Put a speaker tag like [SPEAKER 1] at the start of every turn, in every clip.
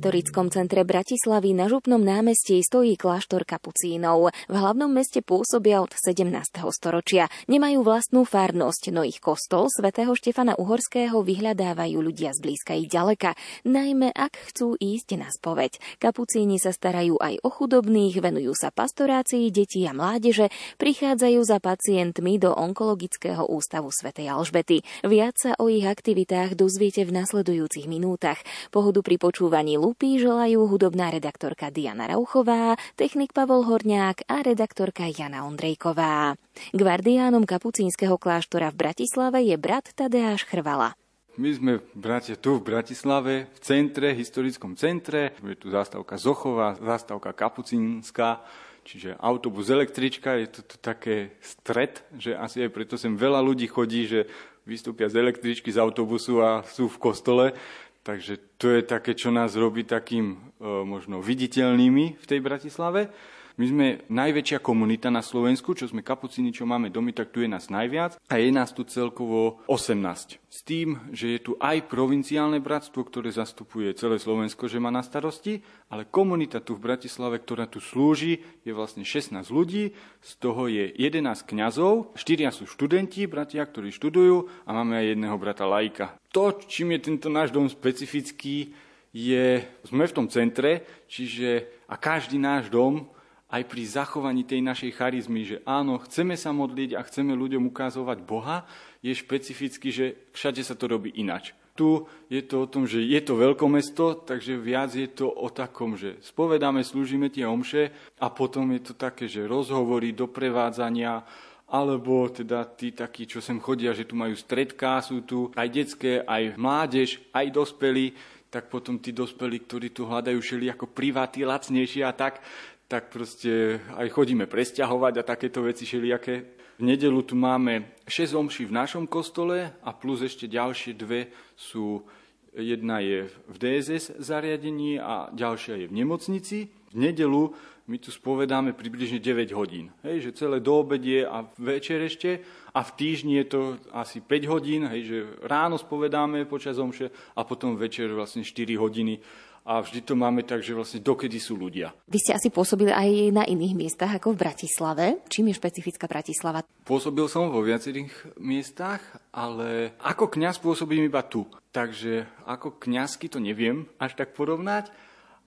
[SPEAKER 1] historickom centre Bratislavy na Župnom námestí stojí kláštor kapucínov. V hlavnom meste pôsobia od 17. storočia. Nemajú vlastnú farnosť, no ich kostol svätého Štefana Uhorského vyhľadávajú ľudia zblízka i ďaleka, najmä ak chcú ísť na spoveď. Kapucíni sa starajú aj o chudobných, venujú sa pastorácii detí a mládeže, prichádzajú za pacientmi do onkologického ústavu svätej Alžbety. Viac sa o ich aktivitách dozviete v nasledujúcich minútach. Pohodu pri počúvaní Lupy želajú hudobná redaktorka Diana Rauchová, technik Pavol Horniák a redaktorka Jana Ondrejková. Gvardiánom kapucínskeho kláštora v Bratislave je brat Tadeáš Chrvala.
[SPEAKER 2] My sme bratia tu v Bratislave, v centre, historickom centre. Je tu zástavka Zochová, zástavka Kapucínska, čiže autobus, električka. Je to, to také stred, že asi aj preto sem veľa ľudí chodí, že vystúpia z električky, z autobusu a sú v kostole. Takže to je také, čo nás robí takým e, možno viditeľnými v tej Bratislave. My sme najväčšia komunita na Slovensku, čo sme kapucini, čo máme domy, tak tu je nás najviac a je nás tu celkovo 18. S tým, že je tu aj provinciálne bratstvo, ktoré zastupuje celé Slovensko, že má na starosti, ale komunita tu v Bratislave, ktorá tu slúži, je vlastne 16 ľudí, z toho je 11 kňazov, 4 sú študenti, bratia, ktorí študujú a máme aj jedného brata laika. To, čím je tento náš dom specifický, je, sme v tom centre, čiže a každý náš dom aj pri zachovaní tej našej charizmy, že áno, chceme sa modliť a chceme ľuďom ukazovať Boha, je špecificky, že všade sa to robí inač. Tu je to o tom, že je to veľkomesto, takže viac je to o takom, že spovedáme, slúžime tie omše a potom je to také, že rozhovory, doprevádzania, alebo teda tí takí, čo sem chodia, že tu majú stredká, sú tu aj detské, aj mládež, aj dospelí, tak potom tí dospelí, ktorí tu hľadajú šeli ako priváty, lacnejšie a tak, tak proste aj chodíme presťahovať a takéto veci všelijaké. V nedelu tu máme 6 omší v našom kostole a plus ešte ďalšie dve sú, jedna je v DSS zariadení a ďalšia je v nemocnici. V nedelu my tu spovedáme približne 9 hodín. Hej, že celé do obedie a večer ešte a v týždni je to asi 5 hodín, hej, že ráno spovedáme počas omše a potom večer vlastne 4 hodiny a vždy to máme tak, že vlastne dokedy sú ľudia.
[SPEAKER 1] Vy ste asi pôsobili aj na iných miestach ako v Bratislave. Čím je špecifická Bratislava?
[SPEAKER 2] Pôsobil som vo viacerých miestach, ale ako kňaz pôsobím iba tu. Takže ako kňazky to neviem až tak porovnať,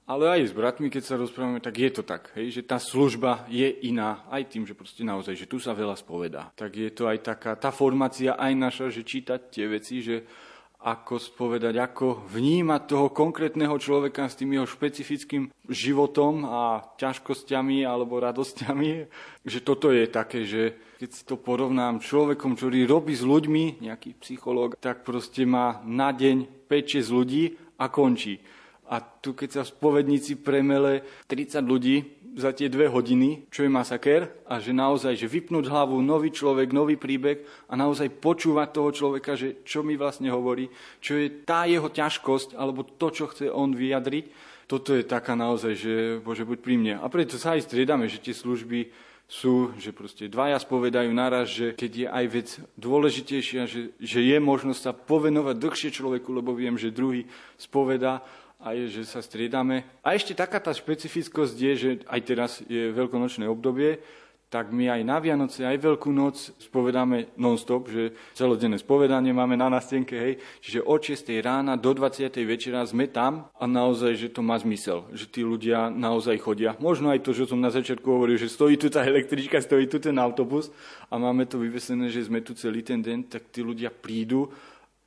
[SPEAKER 2] ale aj s bratmi, keď sa rozprávame, tak je to tak, hej, že tá služba je iná, aj tým, že proste naozaj, že tu sa veľa spovedá. Tak je to aj taká, tá formácia aj naša, že čítať tie veci, že ako spovedať, ako vnímať toho konkrétneho človeka s tým jeho špecifickým životom a ťažkosťami alebo radosťami. Že toto je také, že keď si to porovnám človekom, ktorý robí s ľuďmi, nejaký psychológ, tak proste má na deň 5-6 ľudí a končí. A tu, keď sa v spovednici premele 30 ľudí, za tie dve hodiny, čo je masaker a že naozaj, že vypnúť hlavu, nový človek, nový príbeh a naozaj počúvať toho človeka, že čo mi vlastne hovorí, čo je tá jeho ťažkosť alebo to, čo chce on vyjadriť, toto je taká naozaj, že Bože, buď pri mne. A preto sa aj striedame, že tie služby sú, že proste dvaja spovedajú naraz, že keď je aj vec dôležitejšia, že, že je možnosť sa povenovať dlhšie človeku, lebo viem, že druhý spoveda a je, že sa striedame. A ešte taká tá špecifickosť je, že aj teraz je veľkonočné obdobie, tak my aj na Vianoce, aj Veľkú noc spovedáme non-stop, že celodenné spovedanie máme na nastenke, hej. Čiže od 6. rána do 20. večera sme tam a naozaj, že to má zmysel, že tí ľudia naozaj chodia. Možno aj to, že som na začiatku hovoril, že stojí tu tá električka, stojí tu ten autobus a máme to vyvesené, že sme tu celý ten deň, tak tí ľudia prídu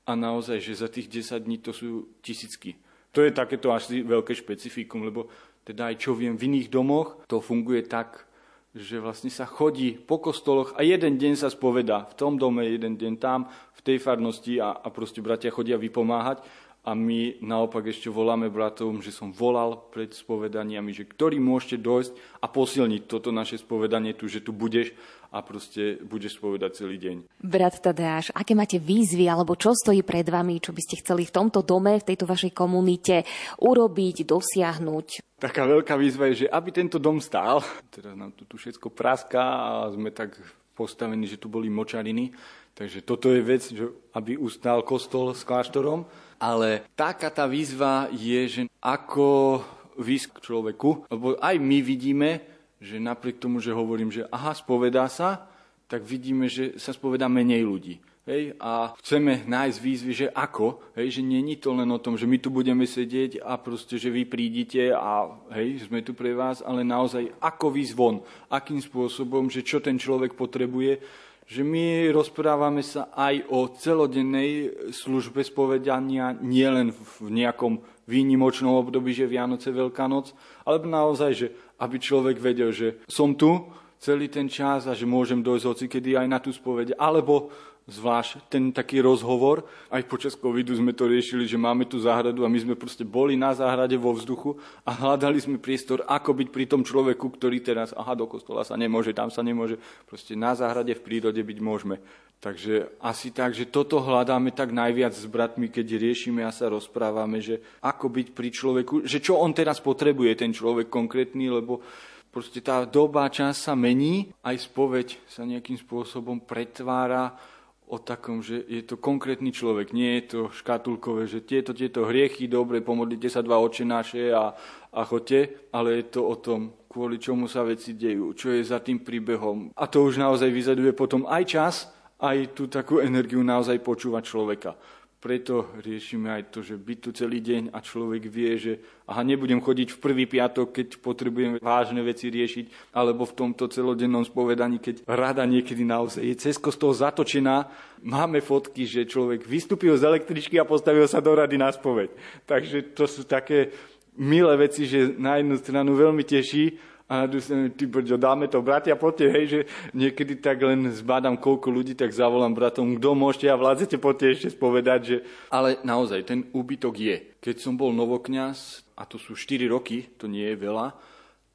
[SPEAKER 2] a naozaj, že za tých 10 dní to sú tisícky to je takéto asi veľké špecifikum, lebo teda aj čo viem, v iných domoch to funguje tak, že vlastne sa chodí po kostoloch a jeden deň sa spoveda v tom dome, jeden deň tam, v tej farnosti a, a proste bratia chodia vypomáhať. a my naopak ešte voláme bratom, že som volal pred spovedaniami, že ktorý môžete dojsť a posilniť toto naše spovedanie tu, že tu budeš a proste budeš spovedať celý deň.
[SPEAKER 1] Brat Tadeáš, aké máte výzvy alebo čo stojí pred vami, čo by ste chceli v tomto dome, v tejto vašej komunite urobiť, dosiahnuť?
[SPEAKER 2] Taká veľká výzva je, že aby tento dom stál, teraz nám tu, tu všetko praská a sme tak postavení, že tu boli močariny, takže toto je vec, že aby ustál kostol s kláštorom, ale taká tá výzva je, že ako výsť k človeku, lebo aj my vidíme, že napriek tomu, že hovorím, že aha, spovedá sa, tak vidíme, že sa spovedá menej ľudí. Hej, a chceme nájsť výzvy, že ako, hej, že není to len o tom, že my tu budeme sedieť a proste, že vy prídite a hej, sme tu pre vás, ale naozaj ako výsť von, akým spôsobom, že čo ten človek potrebuje, že my rozprávame sa aj o celodennej službe spovedania, nielen v nejakom výnimočnom období, že Vianoce, Veľká noc, ale naozaj, že aby človek vedel, že som tu celý ten čas a že môžem dojsť hoci kedy aj na tú spovede, alebo zvlášť ten taký rozhovor. Aj počas covidu sme to riešili, že máme tu záhradu a my sme proste boli na záhrade vo vzduchu a hľadali sme priestor, ako byť pri tom človeku, ktorý teraz, aha, do kostola sa nemôže, tam sa nemôže. Proste na záhrade v prírode byť môžeme. Takže asi tak, že toto hľadáme tak najviac s bratmi, keď riešime a sa rozprávame, že ako byť pri človeku, že čo on teraz potrebuje, ten človek konkrétny, lebo proste tá doba, čas sa mení, aj spoveď sa nejakým spôsobom pretvára o takom, že je to konkrétny človek, nie je to škatulkové, že tieto, tieto hriechy, dobre, pomodlite sa dva očenáše a, a chodte, ale je to o tom, kvôli čomu sa veci dejú, čo je za tým príbehom. A to už naozaj vyzaduje potom aj čas, aj tú takú energiu naozaj počúvať človeka. Preto riešime aj to, že byť tu celý deň a človek vie, že aha, nebudem chodiť v prvý piatok, keď potrebujem vážne veci riešiť, alebo v tomto celodennom spovedaní, keď rada niekedy naozaj je cez kostol zatočená. Máme fotky, že človek vystúpil z električky a postavil sa do rady na spoveď. Takže to sú také milé veci, že na jednu stranu veľmi teší, a ty brďo, dáme to, bratia, poďte, hej, že niekedy tak len zbádam koľko ľudí, tak zavolám bratom, kto môžete a vládzete, poďte ešte spovedať, že... Ale naozaj, ten úbytok je. Keď som bol novokňaz, a to sú 4 roky, to nie je veľa,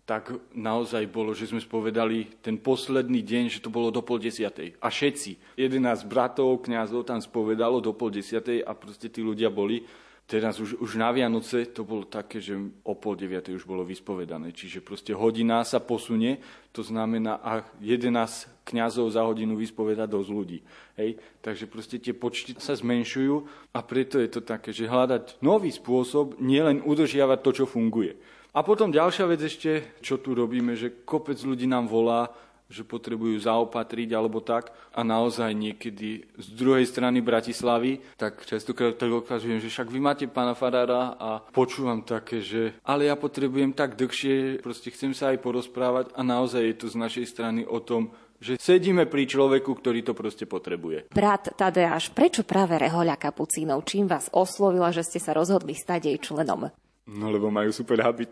[SPEAKER 2] tak naozaj bolo, že sme spovedali ten posledný deň, že to bolo do pol desiatej. A všetci, 11 bratov, kňazov tam spovedalo do pol desiatej a proste tí ľudia boli Teraz už, už na Vianoce to bolo také, že o pol deviatej už bolo vyspovedané. Čiže proste hodina sa posunie, to znamená, a 11 kňazov za hodinu vyspoveda dosť ľudí. Hej? Takže proste tie počty sa zmenšujú a preto je to také, že hľadať nový spôsob, nielen udržiavať to, čo funguje. A potom ďalšia vec ešte, čo tu robíme, že kopec ľudí nám volá, že potrebujú zaopatriť alebo tak. A naozaj niekedy z druhej strany Bratislavy, tak častokrát tak ukazujem, že však vy máte pána Farára a počúvam také, že ale ja potrebujem tak dlhšie, proste chcem sa aj porozprávať a naozaj je to z našej strany o tom, že sedíme pri človeku, ktorý to proste potrebuje.
[SPEAKER 1] Brat Tadeáš, prečo práve Rehoľa Kapucínov? Čím vás oslovila, že ste sa rozhodli stať jej členom?
[SPEAKER 2] No lebo majú super habit.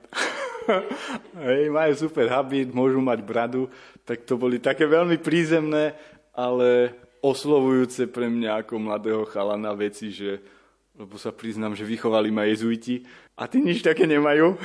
[SPEAKER 2] Hej, majú super habit, môžu mať bradu, tak to boli také veľmi prízemné, ale oslovujúce pre mňa ako mladého chalana veci, že lebo sa priznám, že vychovali ma jezuiti a tí nič také nemajú.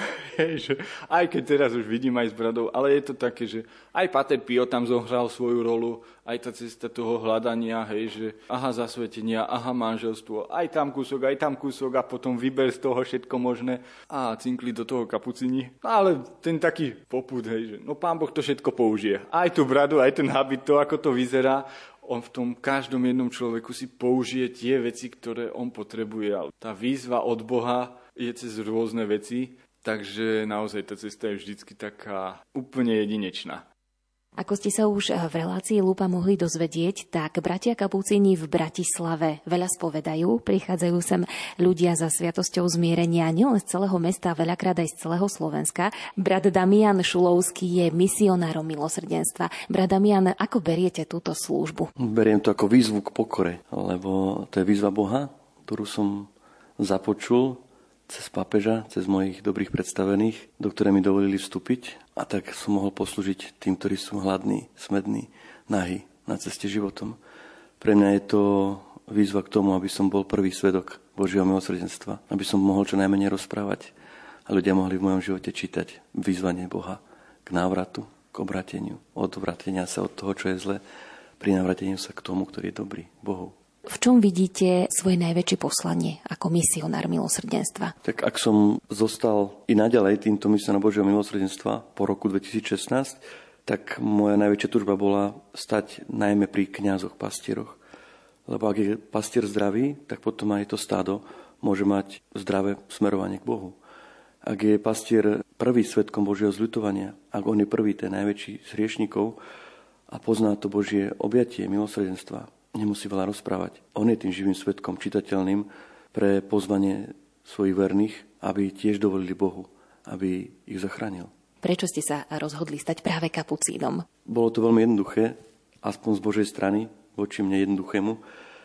[SPEAKER 2] aj keď teraz už vidím aj s bradou, ale je to také, že aj Pater Pio tam zohral svoju rolu, aj tá cesta toho hľadania, hej, že aha zasvetenia, aha manželstvo, aj tam kúsok, aj tam kúsok a potom vyber z toho všetko možné a cinkli do toho kapucini. Ale ten taký poput, hej, že no pán Boh to všetko použije. Aj tú bradu, aj ten habit, to ako to vyzerá, on v tom každom jednom človeku si použije tie veci, ktoré on potrebuje. Ale tá výzva od Boha je cez rôzne veci, takže naozaj tá cesta je vždycky taká úplne jedinečná.
[SPEAKER 1] Ako ste sa už v relácii Lupa mohli dozvedieť, tak bratia Kapúcini v Bratislave veľa spovedajú, prichádzajú sem ľudia za sviatosťou zmierenia nielen z celého mesta, veľakrát aj z celého Slovenska. Brat Damian Šulovský je misionárom milosrdenstva. Brat Damian, ako beriete túto službu?
[SPEAKER 3] Beriem to ako výzvu k pokore, lebo to je výzva Boha, ktorú som započul cez pápeža, cez mojich dobrých predstavených, do ktoré mi dovolili vstúpiť a tak som mohol poslúžiť tým, ktorí sú hladní, smední, nahy na ceste životom. Pre mňa je to výzva k tomu, aby som bol prvý svedok Božieho milosrdenstva, aby som mohol čo najmenej rozprávať a ľudia mohli v mojom živote čítať vyzvanie Boha k návratu, k obrateniu, od vratenia sa od toho, čo je zle, pri navratení sa k tomu, ktorý je dobrý, Bohu.
[SPEAKER 1] V čom vidíte svoje najväčšie poslanie ako misionár milosrdenstva?
[SPEAKER 3] Tak ak som zostal i naďalej týmto misionárom Božieho milosrdenstva po roku 2016, tak moja najväčšia tužba bola stať najmä pri kňazoch, pastieroch. Lebo ak je pastier zdravý, tak potom aj to stádo môže mať zdravé smerovanie k Bohu. Ak je pastier prvý svetkom Božieho zľutovania, ak on je prvý, ten najväčší z hriešnikov a pozná to Božie objatie, milosredenstva, nemusí veľa rozprávať. On je tým živým svetkom, čitateľným pre pozvanie svojich verných, aby tiež dovolili Bohu, aby ich zachránil.
[SPEAKER 1] Prečo ste sa rozhodli stať práve kapucínom?
[SPEAKER 3] Bolo to veľmi jednoduché, aspoň z Božej strany, voči mne jednoduchému.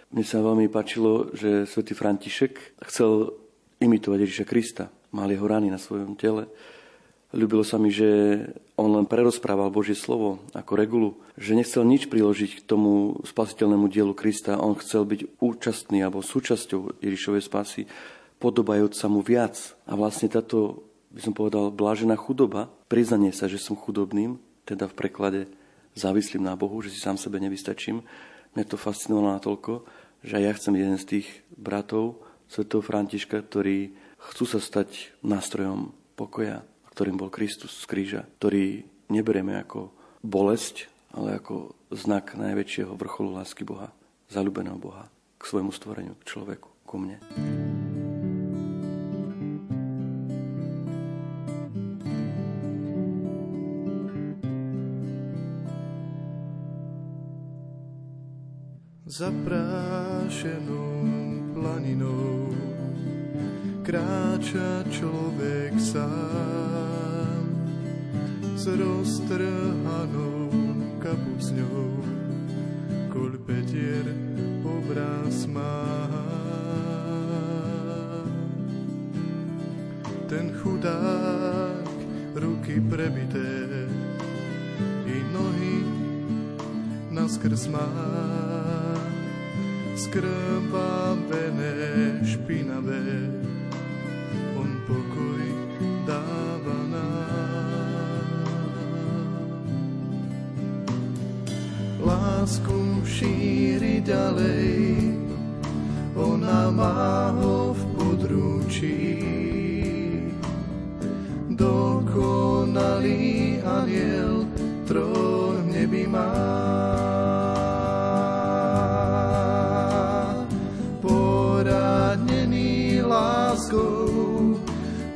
[SPEAKER 3] Mne sa veľmi páčilo, že svätý František chcel imitovať Ježiša Krista. Mal jeho rany na svojom tele. Ľúbilo sa mi, že on len prerozprával Božie slovo ako regulu, že nechcel nič priložiť k tomu spasiteľnému dielu Krista. On chcel byť účastný alebo súčasťou Ježišovej spasy, podobajúc sa mu viac. A vlastne táto by som povedal, blážená chudoba, priznanie sa, že som chudobným, teda v preklade závislým na Bohu, že si sám sebe nevystačím. Mne to fascinovalo natoľko, že aj ja chcem jeden z tých bratov svätého Františka, ktorí chcú sa stať nástrojom pokoja, ktorým bol Kristus z kríža, ktorý neberieme ako bolesť, ale ako znak najväčšieho vrcholu lásky Boha, zalúbeného Boha k svojmu stvoreniu, k človeku, ku mne.
[SPEAKER 4] zaprášenou planinou kráča človek sám s roztrhanou kapucňou, koľ petier obraz má. Ten chudák ruky prebité i nohy naskrz má skrvavené, špinavé, ďalej, ona má ho v područí. Dokonalý aniel trón nebi má.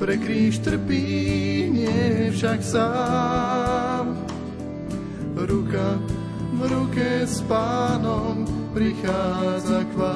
[SPEAKER 4] pre kríž trpí, nie však sám. Ruka v ruke s pánom prichádza k vám.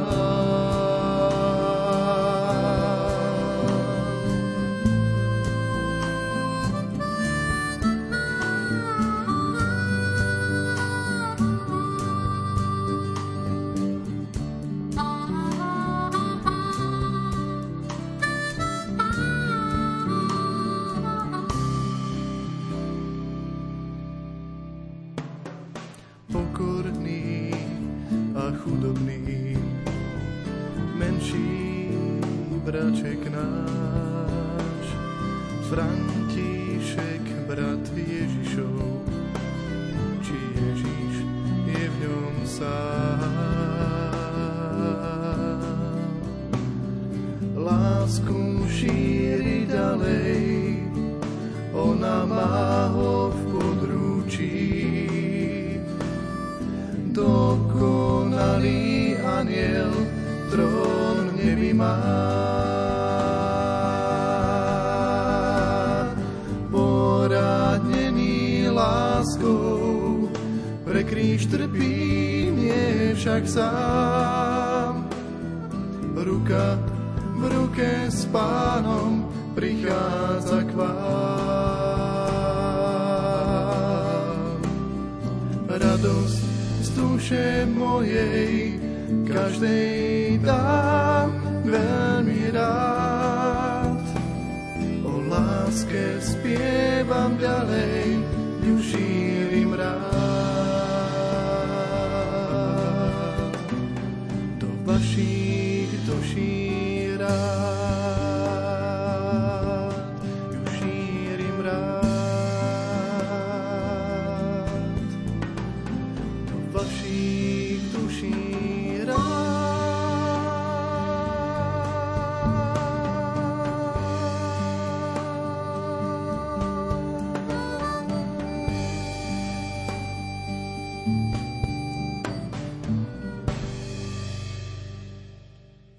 [SPEAKER 4] Krishna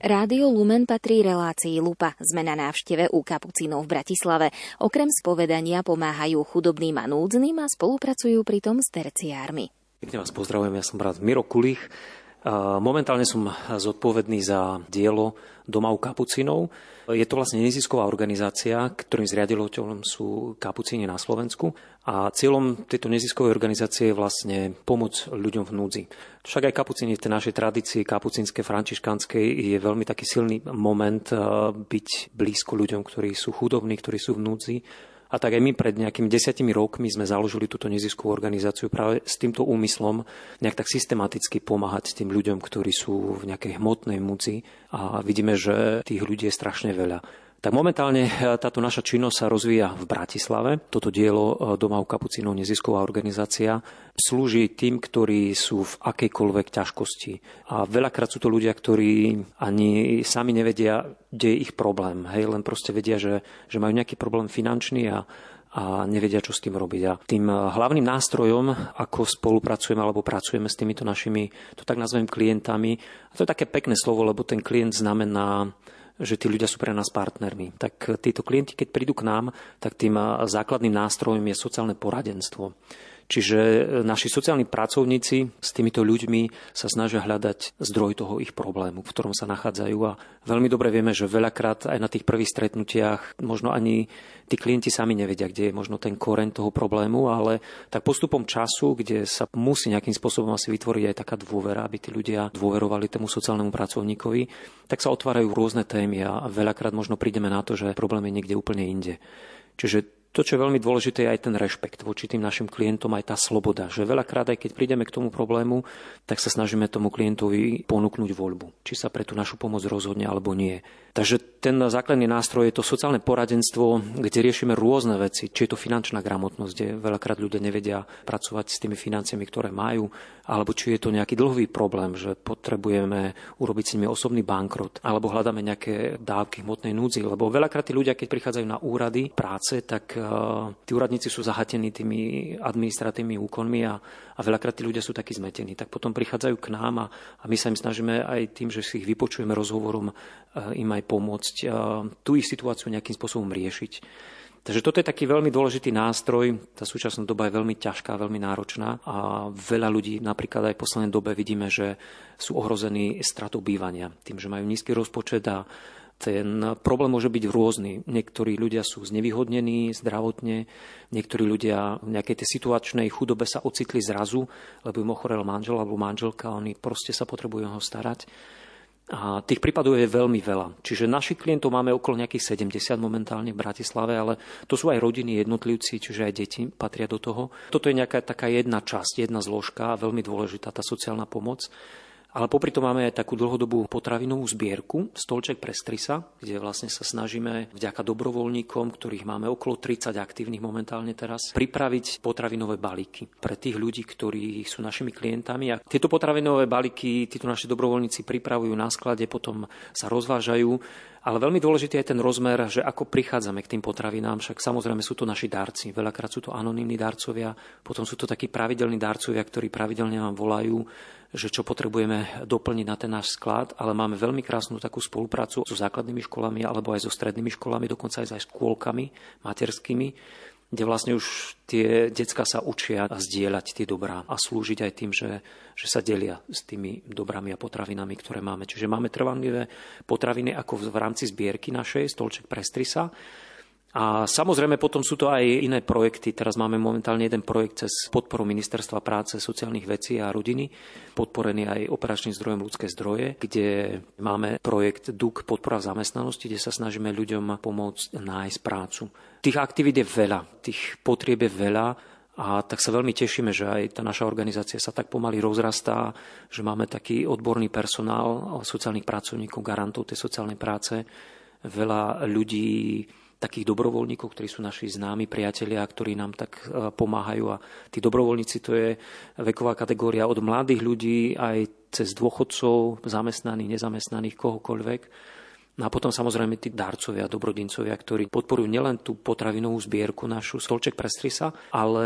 [SPEAKER 1] Rádio Lumen patrí relácii Lupa. Sme na návšteve u kapucínov v Bratislave. Okrem spovedania pomáhajú chudobným a núdznym a spolupracujú pritom s terciármi.
[SPEAKER 5] Pekne vás pozdravujem, ja som brat Miro Kulich. Momentálne som zodpovedný za dielo Doma u kapucínov. Je to vlastne nezisková organizácia, ktorým zriaditeľom sú kapucíni na Slovensku a cieľom tejto neziskovej organizácie je vlastne pomôcť ľuďom v núdzi. Však aj kapucíni v tej našej tradícii kapucínskej, františkanskej je veľmi taký silný moment byť blízko ľuďom, ktorí sú chudobní, ktorí sú v núdzi a tak aj my pred nejakými desiatimi rokmi sme založili túto neziskovú organizáciu práve s týmto úmyslom nejak tak systematicky pomáhať tým ľuďom, ktorí sú v nejakej hmotnej múci a vidíme, že tých ľudí je strašne veľa. Tak momentálne eh, táto naša činnosť sa rozvíja v Bratislave. Toto dielo eh, Doma u kapucínov nezisková organizácia slúži tým, ktorí sú v akejkoľvek ťažkosti. A veľakrát sú to ľudia, ktorí ani sami nevedia, kde je ich problém. Hej, len proste vedia, že, že majú nejaký problém finančný a, a nevedia, čo s tým robiť. A tým eh, hlavným nástrojom, ako spolupracujeme alebo pracujeme s týmito našimi, to tak nazvem klientami, a to je také pekné slovo, lebo ten klient znamená že tí ľudia sú pre nás partnermi. Tak títo klienti, keď prídu k nám, tak tým základným nástrojom je sociálne poradenstvo. Čiže e, naši sociálni pracovníci s týmito ľuďmi sa snažia hľadať zdroj toho ich problému, v ktorom sa nachádzajú. A veľmi dobre vieme, že veľakrát aj na tých prvých stretnutiach možno ani tí klienti sami nevedia, kde je možno ten koreň toho problému, ale tak postupom času, kde sa musí nejakým spôsobom asi vytvoriť aj taká dôvera, aby tí ľudia dôverovali tomu sociálnemu pracovníkovi, tak sa otvárajú rôzne témy a veľakrát možno prídeme na to, že problém je niekde úplne inde. Čiže to, čo je veľmi dôležité, je aj ten rešpekt voči tým našim klientom, aj tá sloboda. Že veľakrát, aj keď prídeme k tomu problému, tak sa snažíme tomu klientovi ponúknuť voľbu, či sa pre tú našu pomoc rozhodne alebo nie. Takže ten základný nástroj je to sociálne poradenstvo, kde riešime rôzne veci, či je to finančná gramotnosť, kde veľakrát ľudia nevedia pracovať s tými financiami, ktoré majú, alebo či je to nejaký dlhový problém, že potrebujeme urobiť s nimi osobný bankrot, alebo hľadáme nejaké dávky hmotnej núdzi, lebo veľakrát tí ľudia, keď prichádzajú na úrady práce, tak tí úradníci sú zahatení tými administratívnymi úkonmi a, a veľakrát tí ľudia sú takí zmetení. Tak potom prichádzajú k nám a, a my sa im snažíme aj tým, že si ich vypočujeme rozhovorom, im aj pomôcť tú ich situáciu nejakým spôsobom riešiť. Takže toto je taký veľmi dôležitý nástroj. Tá súčasná doba je veľmi ťažká, veľmi náročná a veľa ľudí napríklad aj v poslednej dobe vidíme, že sú ohrození stratou bývania. Tým, že majú nízky rozpočet a ten problém môže byť rôzny. Niektorí ľudia sú znevýhodnení zdravotne, niektorí ľudia v nejakej tej situačnej chudobe sa ocitli zrazu, lebo im ochorel manžel alebo manželka, oni proste sa potrebujú ho starať. A tých prípadov je veľmi veľa. Čiže našich klientov máme okolo nejakých 70 momentálne v Bratislave, ale to sú aj rodiny, jednotlivci, čiže aj deti patria do toho. Toto je nejaká taká jedna časť, jedna zložka, veľmi dôležitá tá sociálna pomoc. Ale popri tom máme aj takú dlhodobú potravinovú zbierku Stolček pre strisa, kde vlastne sa snažíme vďaka dobrovoľníkom, ktorých máme okolo 30 aktívnych momentálne teraz, pripraviť potravinové balíky pre tých ľudí, ktorí sú našimi klientami. A tieto potravinové balíky títo naši dobrovoľníci pripravujú na sklade, potom sa rozvážajú ale veľmi dôležitý je ten rozmer, že ako prichádzame k tým potravinám, však samozrejme sú to naši darci. Veľakrát sú to anonimní darcovia, potom sú to takí pravidelní darcovia, ktorí pravidelne vám volajú, že čo potrebujeme doplniť na ten náš sklad, ale máme veľmi krásnu takú spoluprácu so základnými školami alebo aj so strednými školami, dokonca aj s škôlkami materskými, kde vlastne už tie decka sa učia zdieľať tie dobrá a slúžiť aj tým, že, že sa delia s tými dobrami a potravinami, ktoré máme. Čiže máme trvanlivé potraviny ako v rámci zbierky našej, stolček Prestrisa, a samozrejme potom sú to aj iné projekty. Teraz máme momentálne jeden projekt cez podporu Ministerstva práce, sociálnych vecí a rodiny, podporený aj operačným zdrojom ľudské zdroje, kde máme projekt DUK podpora v zamestnanosti, kde sa snažíme ľuďom pomôcť nájsť prácu. Tých aktivít je veľa, tých potrieb je veľa a tak sa veľmi tešíme, že aj tá naša organizácia sa tak pomaly rozrastá, že máme taký odborný personál sociálnych pracovníkov, garantov tej sociálnej práce, veľa ľudí takých dobrovoľníkov, ktorí sú naši známi priatelia, ktorí nám tak e, pomáhajú. A tí dobrovoľníci to je veková kategória od mladých ľudí aj cez dôchodcov, zamestnaných, nezamestnaných, kohokoľvek. No a potom samozrejme tí darcovia, dobrodincovia, ktorí podporujú nielen tú potravinovú zbierku našu Stolček pre Strisa, ale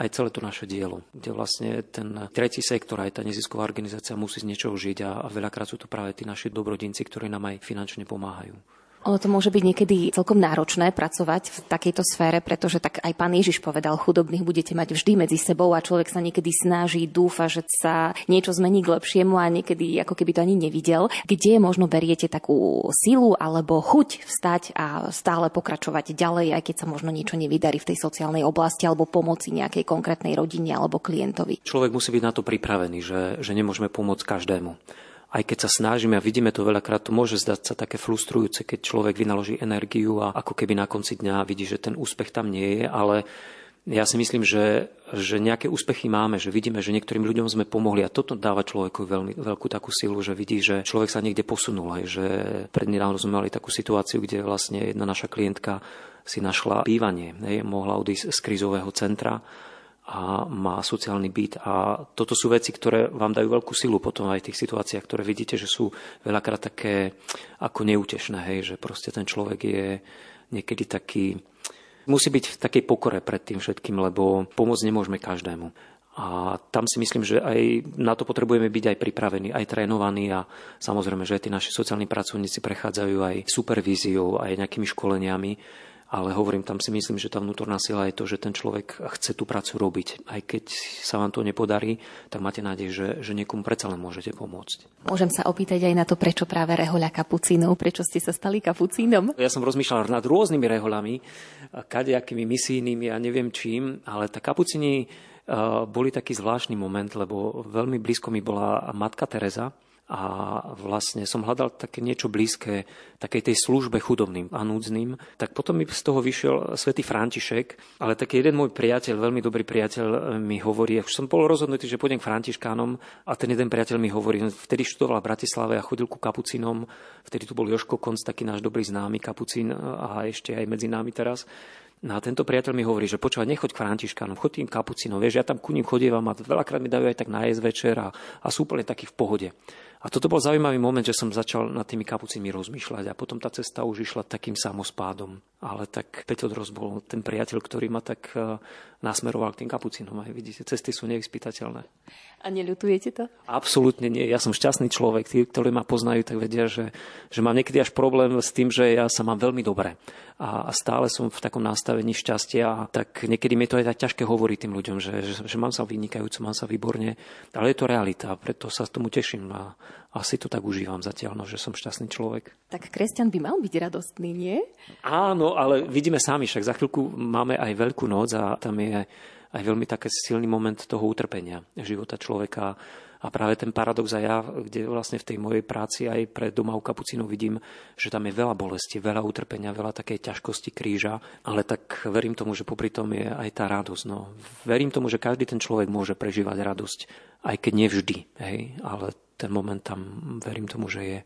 [SPEAKER 5] aj celé to naše dielo, kde vlastne ten tretí sektor, aj tá nezisková organizácia musí z niečoho žiť a, a veľakrát sú to práve tí naši dobrodinci, ktorí nám aj finančne pomáhajú.
[SPEAKER 1] Ono to môže byť niekedy celkom náročné pracovať v takejto sfére, pretože tak aj pán Ježiš povedal, chudobných budete mať vždy medzi sebou a človek sa niekedy snaží, dúfa, že sa niečo zmení k lepšiemu a niekedy ako keby to ani nevidel. Kde možno beriete takú silu alebo chuť vstať a stále pokračovať ďalej, aj keď sa možno niečo nevydarí v tej sociálnej oblasti alebo pomoci nejakej konkrétnej rodine alebo klientovi?
[SPEAKER 5] Človek musí byť na to pripravený, že, že nemôžeme pomôcť každému aj keď sa snažíme a vidíme to veľakrát, to môže zdať sa také frustrujúce, keď človek vynaloží energiu a ako keby na konci dňa vidí, že ten úspech tam nie je, ale ja si myslím, že, že nejaké úspechy máme, že vidíme, že niektorým ľuďom sme pomohli a toto dáva človeku veľmi veľkú takú silu, že vidí, že človek sa niekde posunul. Aj, že prednedávno sme mali takú situáciu, kde vlastne jedna naša klientka si našla bývanie, hej, mohla odísť z krízového centra a má sociálny byt. A toto sú veci, ktoré vám dajú veľkú silu potom aj v tých situáciách, ktoré vidíte, že sú veľakrát také ako neútešné, hej, že proste ten človek je niekedy taký, musí byť v takej pokore pred tým všetkým, lebo pomôcť nemôžeme každému. A tam si myslím, že aj na to potrebujeme byť aj pripravení, aj trénovaní a samozrejme, že aj tí naši sociálni pracovníci prechádzajú aj supervíziou, aj nejakými školeniami, ale hovorím, tam si myslím, že tá vnútorná sila je to, že ten človek chce tú prácu robiť. Aj keď sa vám to nepodarí, tak máte nádej, že, že niekomu predsa len môžete pomôcť.
[SPEAKER 1] Môžem sa opýtať aj na to, prečo práve rehoľa kapucínov, prečo ste sa stali kapucínom?
[SPEAKER 5] Ja som rozmýšľal nad rôznymi rehoľami, kadejakými misijnými a neviem čím, ale tá kapucíni boli taký zvláštny moment, lebo veľmi blízko mi bola matka Teresa, a vlastne som hľadal také niečo blízke takej tej službe chudobným a núdznym, tak potom mi z toho vyšiel svätý František, ale taký jeden môj priateľ, veľmi dobrý priateľ e, mi hovorí, už som bol rozhodnutý, že pôjdem k Františkánom a ten jeden priateľ mi hovorí, vtedy študoval v Bratislave a chodil ku kapucinom, vtedy tu bol Joško Konc, taký náš dobrý známy kapucín a ešte aj medzi nami teraz. No a tento priateľ mi hovorí, že počúvaj, nechoď k Františkánom, choď tým kapucinom, vieš, ja tam ku ním chodievam a veľakrát mi dajú aj tak nájsť večer a, a sú úplne takí v pohode. A toto bol zaujímavý moment, že som začal nad tými kapucínmi rozmýšľať a potom tá cesta už išla takým samospádom. Ale tak Peťo Dros bol ten priateľ, ktorý ma tak eh, nasmeroval k tým kapucínom. Aj vidíte, cesty sú nevyspytateľné.
[SPEAKER 1] A neľutujete to?
[SPEAKER 5] Absolútne nie. Ja som šťastný človek. Tí, ktorí ma poznajú, tak vedia, že, že mám niekedy až problém s tým, že ja sa mám veľmi dobre. A, a stále som v takom nastavení šťastia. A tak niekedy mi to aj tak ťažké hovoriť tým ľuďom, že, že, že mám sa vynikajúco, mám sa výborne. Ale je to realita, preto sa tomu teším. A, asi to tak užívam zatiaľ, no, že som šťastný človek.
[SPEAKER 1] Tak kresťan by mal byť radostný, nie?
[SPEAKER 5] Áno, ale vidíme sami, však za chvíľku máme aj Veľkú noc a tam je aj veľmi taký silný moment toho utrpenia života človeka. A práve ten paradox aj ja, kde vlastne v tej mojej práci aj pre doma u kapucínov vidím, že tam je veľa bolesti, veľa utrpenia, veľa takej ťažkosti kríža, ale tak verím tomu, že popri tom je aj tá radosť. No. Verím tomu, že každý ten človek môže prežívať radosť, aj keď nevždy, hej, ale ten moment tam verím tomu, že je.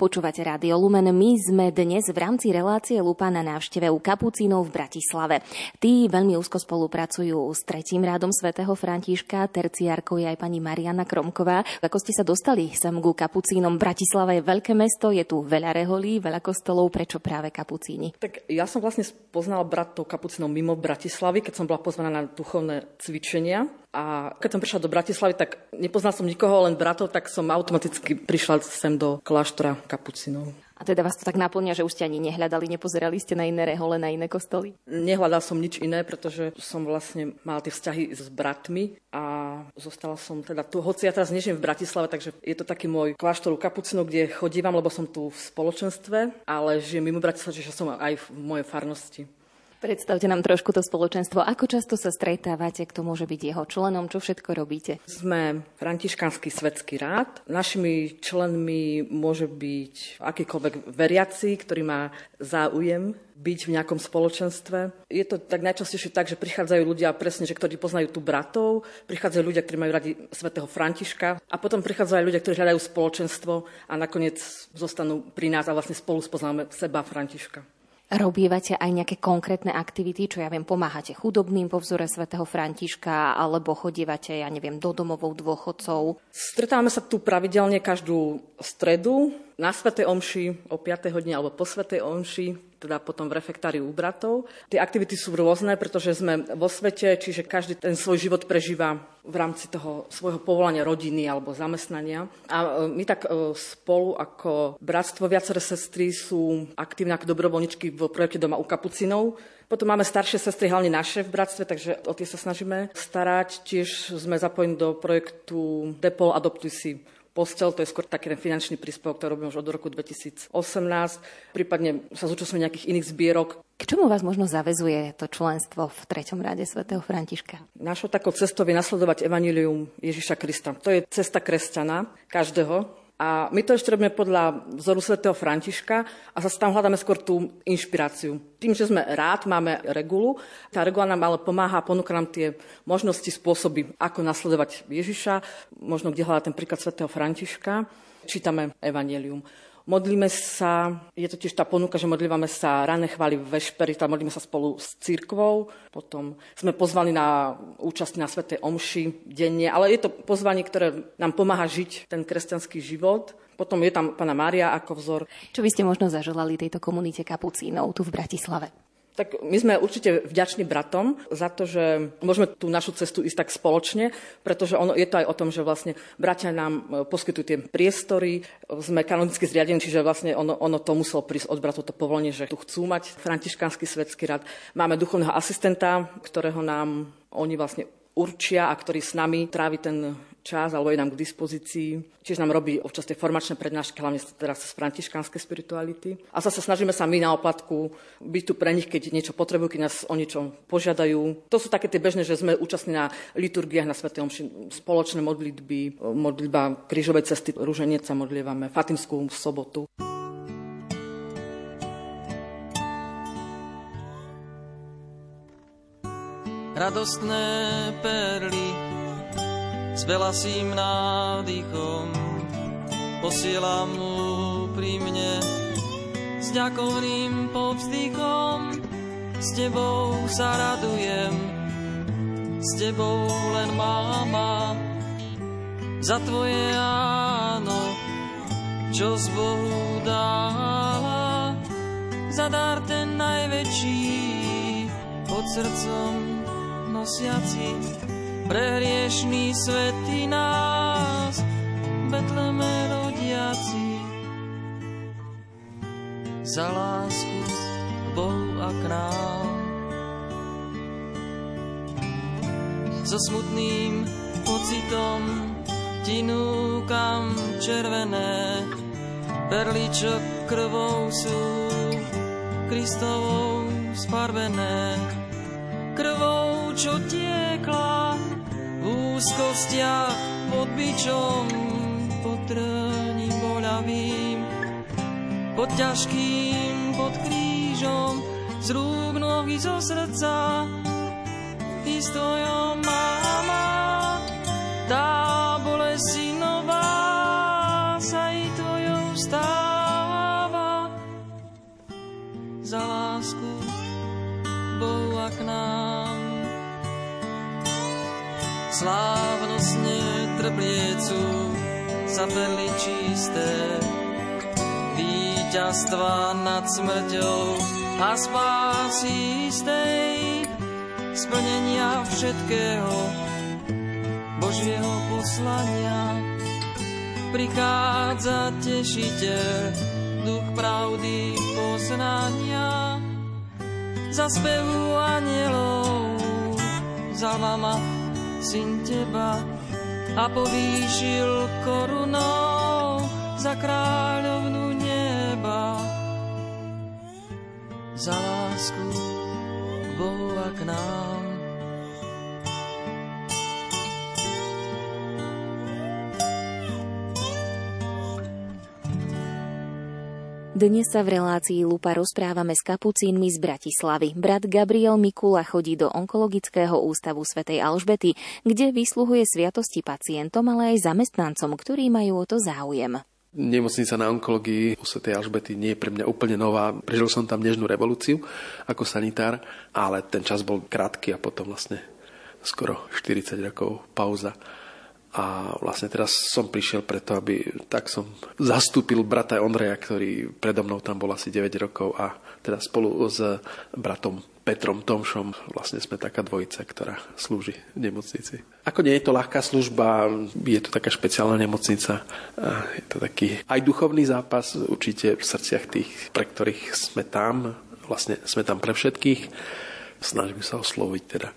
[SPEAKER 1] Počúvate Rádio Lumen. My sme dnes v rámci relácie Lupa na návšteve u Kapucínov v Bratislave. Tí veľmi úzko spolupracujú s tretím rádom svätého Františka, terciárkou je aj pani Mariana Kromková. Ako ste sa dostali sem ku Kapucínom? Bratislava je veľké mesto, je tu veľa reholí, veľa kostolov. Prečo práve Kapucíni?
[SPEAKER 6] Tak ja som vlastne poznala bratov Kapucínov mimo Bratislavy, keď som bola pozvaná na duchovné cvičenia a keď som prišla do Bratislavy, tak nepoznal som nikoho, len bratov, tak som automaticky prišla sem do kláštora kapucinov.
[SPEAKER 1] A teda vás to tak naplňa, že už ste ani nehľadali, nepozerali ste na iné rehole, na iné kostoly?
[SPEAKER 6] Nehľadal som nič iné, pretože som vlastne mal tie vzťahy s bratmi a zostala som teda tu, hoci ja teraz nežijem v Bratislave, takže je to taký môj kláštor kapucinov, kde chodívam, lebo som tu v spoločenstve, ale žijem mimo Bratislava, čiže som aj v mojej farnosti.
[SPEAKER 1] Predstavte nám trošku to spoločenstvo. Ako často sa stretávate, kto môže byť jeho členom, čo všetko robíte?
[SPEAKER 6] Sme Františkánsky svetský rád. Našimi členmi môže byť akýkoľvek veriaci, ktorý má záujem byť v nejakom spoločenstve. Je to tak najčastejšie tak, že prichádzajú ľudia presne, že ktorí poznajú tu bratov, prichádzajú ľudia, ktorí majú radi svätého Františka a potom prichádzajú aj ľudia, ktorí hľadajú spoločenstvo a nakoniec zostanú pri nás a vlastne spolu spoznáme seba Františka.
[SPEAKER 1] Robívate aj nejaké konkrétne aktivity, čo ja viem, pomáhate chudobným po vzore svätého Františka, alebo chodívate, ja neviem, do domovou dôchodcov?
[SPEAKER 6] Stretávame sa tu pravidelne každú stredu na Svetej Omši o 5. hodine alebo po Svetej Omši teda potom v refektáriu u bratov. Tie aktivity sú rôzne, pretože sme vo svete, čiže každý ten svoj život prežíva v rámci toho svojho povolania rodiny alebo zamestnania. A e, my tak e, spolu ako bratstvo viaceré sestry sú aktívne ako dobrovoľničky v projekte Doma u Kapucinov. Potom máme staršie sestry, hlavne naše v bratstve, takže o tie sa snažíme starať. Tiež sme zapojení do projektu Depol Adoptuj si postel, to je skôr taký ten finančný príspevok, ktorý robíme už od roku 2018. Prípadne sa zúčastňujeme nejakých iných zbierok.
[SPEAKER 1] K čomu vás možno zavezuje to členstvo v treťom rade svätého Františka?
[SPEAKER 6] Našou takou cestou je nasledovať evanílium Ježiša Krista. To je cesta kresťana, každého, a my to ešte robíme podľa vzoru svätého Františka a zase tam hľadáme skôr tú inšpiráciu. Tým, že sme rád, máme regulu, tá regula nám ale pomáha, ponúka nám tie možnosti, spôsoby, ako nasledovať Ježiša, možno kde hľadá ten príklad svätého Františka. Čítame Evangelium. Modlíme sa, je to tiež tá ponuka, že modlívame sa rané chvály v vešpery, tam modlíme sa spolu s církvou, potom sme pozvali na účasť na Svetej Omši denne, ale je to pozvanie, ktoré nám pomáha žiť ten kresťanský život. Potom je tam pána Mária ako vzor.
[SPEAKER 1] Čo by ste možno zaželali tejto komunite kapucínov tu v Bratislave?
[SPEAKER 6] Tak my sme určite vďační bratom za to, že môžeme tú našu cestu ísť tak spoločne, pretože ono, je to aj o tom, že vlastne bratia nám e, poskytujú tie priestory, sme kanonicky zriadení, čiže vlastne ono, ono to muselo prísť od bratov to povolenie, že tu chcú mať františkánsky svetský rad. Máme duchovného asistenta, ktorého nám oni vlastne určia a ktorý s nami trávi ten čas alebo je nám k dispozícii. Čiže nám robí občas tie formačné prednášky, hlavne teraz z františkánskej spirituality. A zase snažíme sa my na oplatku byť tu pre nich, keď niečo potrebujú, keď nás o niečo požiadajú. To sú také tie bežné, že sme účastní na liturgiách, na Svetej Omši, spoločné modlitby, modlitba krížovej cesty, rúženec sa modlievame, Fatimskú sobotu.
[SPEAKER 7] radostné perly s belasým nádychom. Posielam mu pri mne s ďakovným povzdychom. S tebou sa radujem s tebou len máma. Za tvoje áno čo z Bohu dala za dar ten najväčší pod srdcom nosiaci pre hriešný svety nás, Betleme rodiaci. Za lásku k Bohu a k nám. So smutným pocitom ti núkam červené perly, čo krvou sú Kristovou sfarbené. Krvou, čo tiekla úzkostiach pod bičom, pod trním boľavým, pod ťažkým, pod krížom, z rúk nohy zo srdca, ty stojom máma, tá bolesť nová sa i tvojou stáva. Za lásku Bohu a k nám slávnostne trbliecú za perly čisté víťazstva nad smrťou a spásy istej splnenia všetkého Božieho poslania. Prichádza tešiteľ duch pravdy poznania za spevu anielov za mama syn teba a povýšil korunou za kráľovnú neba. Za lásku k Bohu a k nám.
[SPEAKER 1] Dnes sa v relácii Lupa rozprávame s kapucínmi z Bratislavy. Brat Gabriel Mikula chodí do onkologického ústavu svätej Alžbety, kde vysluhuje sviatosti pacientom, ale aj zamestnancom, ktorí majú o to záujem.
[SPEAKER 8] Nemocnica na onkológii u Sv. Alžbety nie je pre mňa úplne nová. Prežil som tam nežnú revolúciu ako sanitár, ale ten čas bol krátky a potom vlastne skoro 40 rokov pauza. A vlastne teraz som prišiel preto, aby tak som zastúpil brata Ondreja, ktorý predo mnou tam bol asi 9 rokov a teda spolu s bratom Petrom Tomšom. Vlastne sme taká dvojica, ktorá slúži v nemocnici. Ako nie je to ľahká služba, je to taká špeciálna nemocnica. Je to taký aj duchovný zápas určite v srdciach tých, pre ktorých sme tam. Vlastne sme tam pre všetkých. Snažím sa osloviť teda,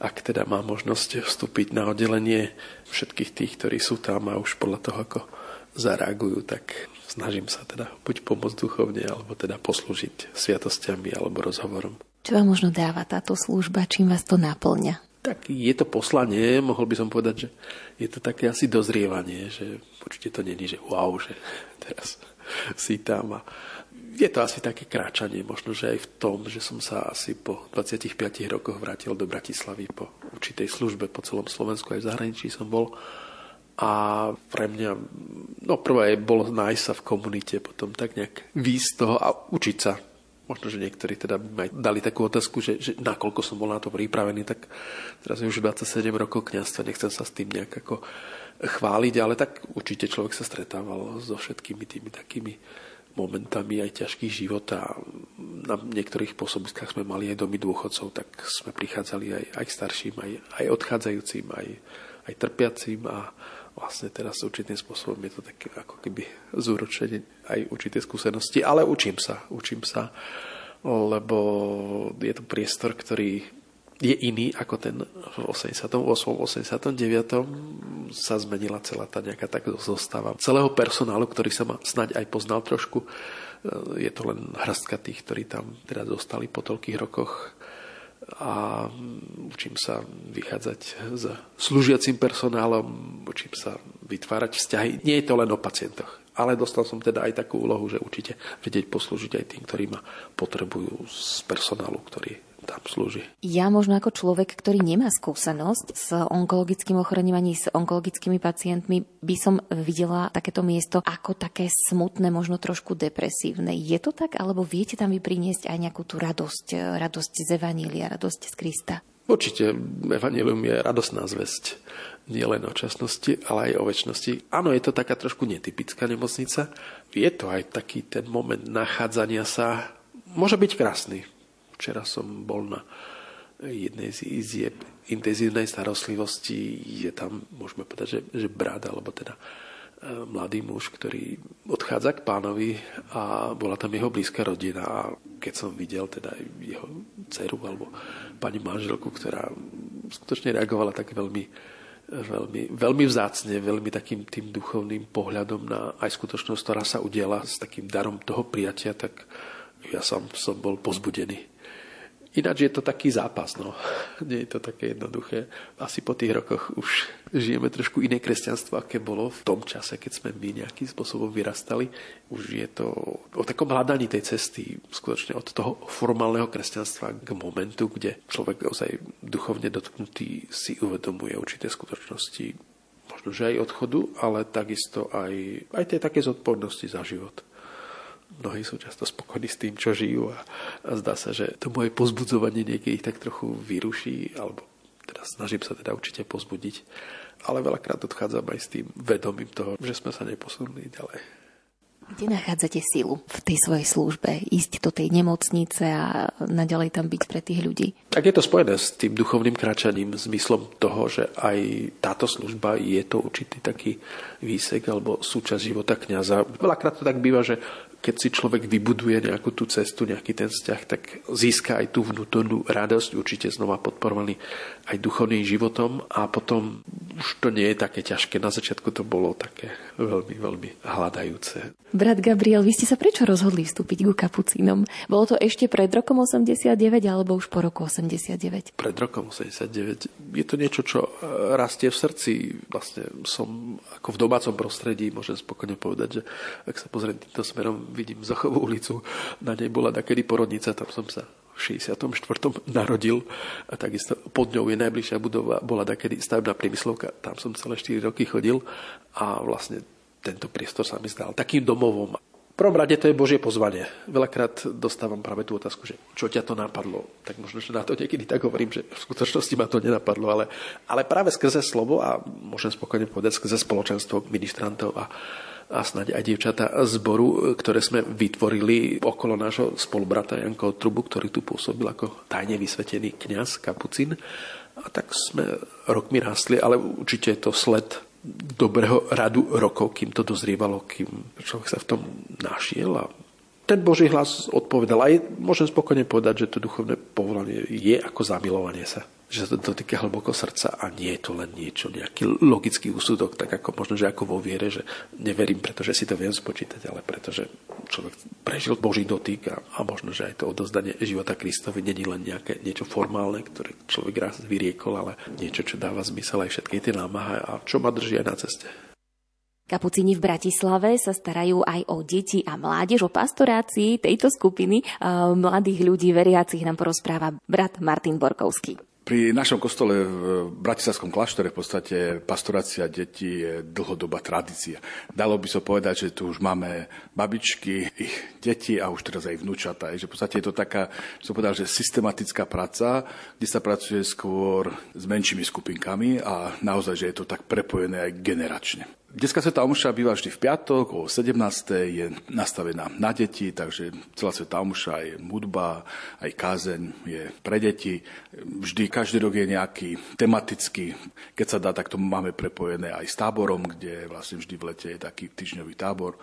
[SPEAKER 8] ak teda má možnosť vstúpiť na oddelenie všetkých tých, ktorí sú tam a už podľa toho, ako zareagujú, tak snažím sa teda buď pomôcť duchovne, alebo teda poslúžiť sviatostiami alebo rozhovorom.
[SPEAKER 1] Čo vám možno dáva táto služba, čím vás to naplňa?
[SPEAKER 8] Tak je to poslanie, mohol by som povedať, že je to také asi dozrievanie, že určite to není, že wow, že teraz si tam a je to asi také kráčanie, možno, že aj v tom, že som sa asi po 25 rokoch vrátil do Bratislavy po určitej službe po celom Slovensku, aj v zahraničí som bol. A pre mňa, no prvé bolo nájsť sa v komunite, potom tak nejak výjsť z toho a učiť sa možno, že niektorí teda aj dali takú otázku, že, že nakoľko som bol na to pripravený, tak teraz je už 27 rokov kniazstva, nechcem sa s tým nejak ako chváliť, ale tak určite človek sa stretával so všetkými tými takými momentami aj ťažkých života. Na niektorých pôsobiskách sme mali aj domy dôchodcov, tak sme prichádzali aj, aj starším, aj, aj odchádzajúcim, aj, aj trpiacim a vlastne teraz určitým spôsobom je to také ako keby zúročenie aj určité skúsenosti, ale učím sa, učím sa, lebo je to priestor, ktorý je iný ako ten v 88. 89. sa zmenila celá tá nejaká tak zostáva celého personálu, ktorý sa ma snáď aj poznal trošku. Je to len hrstka tých, ktorí tam teda zostali po toľkých rokoch a učím sa vychádzať s slúžiacím personálom, učím sa vytvárať vzťahy. Nie je to len o pacientoch, ale dostal som teda aj takú úlohu, že určite vedieť poslúžiť aj tým, ktorí ma potrebujú z personálu, ktorý tam slúži.
[SPEAKER 1] Ja možno ako človek, ktorý nemá skúsenosť s onkologickým ochorením s onkologickými pacientmi, by som videla takéto miesto ako také smutné, možno trošku depresívne. Je to tak, alebo viete tam vy priniesť aj nejakú tú radosť, radosť z Evanília, radosť z Krista?
[SPEAKER 8] Určite Evangelium je radosná zväzť nie len o časnosti, ale aj o väčšnosti. Áno, je to taká trošku netypická nemocnica. Je to aj taký ten moment nachádzania sa, môže byť krásny. Včera som bol na jednej z izieb intenzívnej starostlivosti. Je tam, môžeme povedať, že, že brat, alebo teda e, mladý muž, ktorý odchádza k pánovi a bola tam jeho blízka rodina a keď som videl teda jeho dceru alebo pani manželku, ktorá skutočne reagovala tak veľmi, veľmi, veľmi vzácne, veľmi takým tým duchovným pohľadom na aj skutočnosť, ktorá sa udiela s takým darom toho prijatia, tak ja som, som bol pozbudený. Ináč je to taký zápas, no. Nie je to také jednoduché. Asi po tých rokoch už žijeme trošku iné kresťanstvo, aké bolo v tom čase, keď sme my nejakým spôsobom vyrastali. Už je to o takom hľadaní tej cesty, skutočne od toho formálneho kresťanstva k momentu, kde človek ozaj duchovne dotknutý si uvedomuje určité skutočnosti, možno že aj odchodu, ale takisto aj, aj tej také zodpovednosti za život mnohí sú často spokojní s tým, čo žijú a, a zdá sa, že to moje pozbudzovanie niekedy ich tak trochu vyruší, alebo teda snažím sa teda určite pozbudiť, ale veľakrát odchádzam aj s tým vedomím toho, že sme sa neposunuli ďalej.
[SPEAKER 1] Kde nachádzate silu v tej svojej službe? Ísť do tej nemocnice a naďalej tam byť pre tých ľudí?
[SPEAKER 8] Tak je to spojené s tým duchovným kráčaním, zmyslom toho, že aj táto služba je to určitý taký výsek alebo súčasť života kňaza. Veľakrát to tak býva, že keď si človek vybuduje nejakú tú cestu, nejaký ten vzťah, tak získa aj tú vnútornú radosť, určite znova podporovaný aj duchovným životom a potom už to nie je také ťažké. Na začiatku to bolo také veľmi, veľmi hľadajúce.
[SPEAKER 1] Brat Gabriel, vy ste sa prečo rozhodli vstúpiť ku kapucínom? Bolo to ešte pred rokom 89 alebo už po roku 89?
[SPEAKER 8] Pred rokom 89. Je to niečo, čo e, rastie v srdci. Vlastne som ako v domácom prostredí, môžem spokojne povedať, že ak sa pozriem týmto smerom, vidím Zachovú ulicu, na nej bola takedy porodnica, tam som sa v 64. narodil a takisto pod ňou je najbližšia budova, bola takedy stavebná priemyslovka, tam som celé 4 roky chodil a vlastne tento priestor sa mi zdal takým domovom. V prvom rade to je Božie pozvanie. Veľakrát dostávam práve tú otázku, že čo ťa to napadlo. Tak možno, že na to niekedy tak hovorím, že v skutočnosti ma to nenapadlo, ale, ale práve skrze slovo a môžem spokojne povedať skrze spoločenstvo ministrantov a, a snáď aj dievčata zboru, ktoré sme vytvorili okolo nášho spolubrata Janko Trubu, ktorý tu pôsobil ako tajne vysvetený kňaz Kapucín. A tak sme rokmi rástli, ale určite je to sled dobrého radu rokov, kým to dozrievalo, kým človek sa v tom našiel a ten Boží hlas odpovedal. Aj môžem spokojne povedať, že to duchovné povolanie je ako zamilovanie sa že sa to dotýka hlboko srdca a nie je to len niečo, nejaký logický úsudok, tak ako možno, že ako vo viere, že neverím, pretože si to viem spočítať, ale pretože človek prežil Boží dotyk a, a možno, že aj to odozdanie života Kristovi není len nejaké niečo formálne, ktoré človek raz vyriekol, ale niečo, čo dáva zmysel aj všetky tie námahy a čo ma drží aj na ceste.
[SPEAKER 1] Kapucini v Bratislave sa starajú aj o deti a mládež, o pastorácii tejto skupiny mladých ľudí veriacich nám porozpráva brat Martin Borkovský.
[SPEAKER 9] Pri našom kostole v Bratislavskom kláštore v podstate pastorácia detí je dlhodobá tradícia. Dalo by sa so povedať, že tu už máme babičky, ich deti a už teraz aj vnúčata. Že v podstate je to taká, som povedal, že systematická práca, kde sa pracuje skôr s menšími skupinkami a naozaj, že je to tak prepojené aj generačne. Detská sveta omša býva vždy v piatok o 17. je nastavená na deti, takže celá sveta omša je hudba, aj kázeň je pre deti. Vždy, každý rok je nejaký tematický, keď sa dá, tak to máme prepojené aj s táborom, kde vlastne vždy v lete je taký týždňový tábor.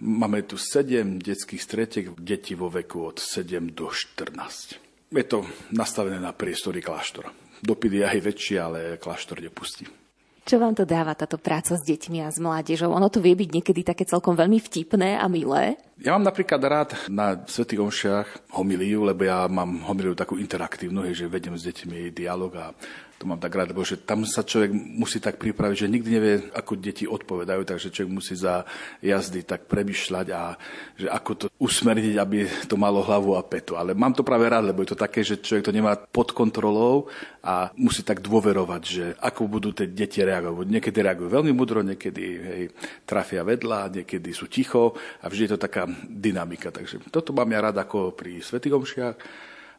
[SPEAKER 9] Máme tu 7 detských stretiek, deti vo veku od 7 do 14. Je to nastavené na priestory kláštora. Dopyt je aj väčší, ale kláštor nepustí.
[SPEAKER 1] Čo vám to dáva táto práca s deťmi a s mládežou? Ono to vie byť niekedy také celkom veľmi vtipné a milé.
[SPEAKER 9] Ja mám napríklad rád na Svetých omšiach homiliu, lebo ja mám homiliu takú interaktívnu, že vedem s deťmi dialog a to mám tak rád, lebo že tam sa človek musí tak pripraviť, že nikdy nevie, ako deti odpovedajú, takže človek musí za jazdy tak premyšľať a že ako to usmerniť, aby to malo hlavu a petu. Ale mám to práve rád, lebo je to také, že človek to nemá pod kontrolou a musí tak dôverovať, že ako budú tie deti reagovať. Niekedy reagujú veľmi mudro, niekedy hej, trafia vedľa, niekedy sú ticho a vždy je to taká dynamika. Takže toto mám ja rád ako pri Svetých omšiach.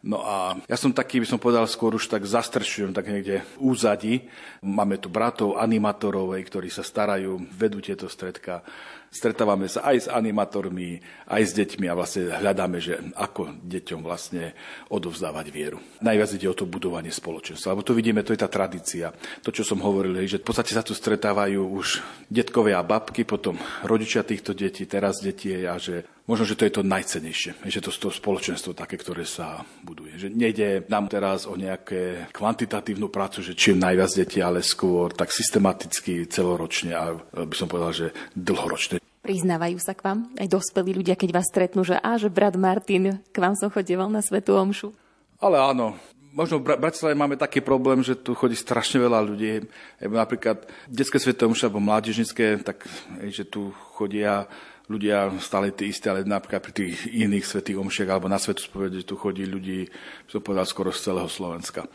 [SPEAKER 9] No a ja som taký, by som povedal, skôr už tak zastršujem, tak niekde úzadi. Máme tu bratov, animátorov, ktorí sa starajú, vedú tieto stredka stretávame sa aj s animátormi, aj s deťmi a vlastne hľadáme, že ako deťom vlastne odovzdávať vieru. Najviac ide o to budovanie spoločenstva, lebo tu vidíme, to je tá tradícia. To, čo som hovoril, že v podstate sa tu stretávajú už detkovia a babky, potom rodičia týchto detí, teraz deti a že možno, že to je to najcenejšie, že to, to spoločenstvo také, ktoré sa buduje. Že nejde nám teraz o nejaké kvantitatívnu prácu, že čím najviac detí, ale skôr tak systematicky, celoročne a by som povedal, že dlhoročne.
[SPEAKER 1] Priznávajú sa k vám aj dospelí ľudia, keď vás stretnú, že á, že brat Martin, k vám som chodieval na Svetu Omšu?
[SPEAKER 9] Ale áno, možno v Bratislave máme taký problém, že tu chodí strašne veľa ľudí. Napríklad detské sveté omša alebo mládežnické, tak že tu chodia ľudia stále tí isté, ale napríklad pri tých iných svetých omšiach alebo na svetu spovede tu chodí ľudí, som povedal, skoro z celého Slovenska.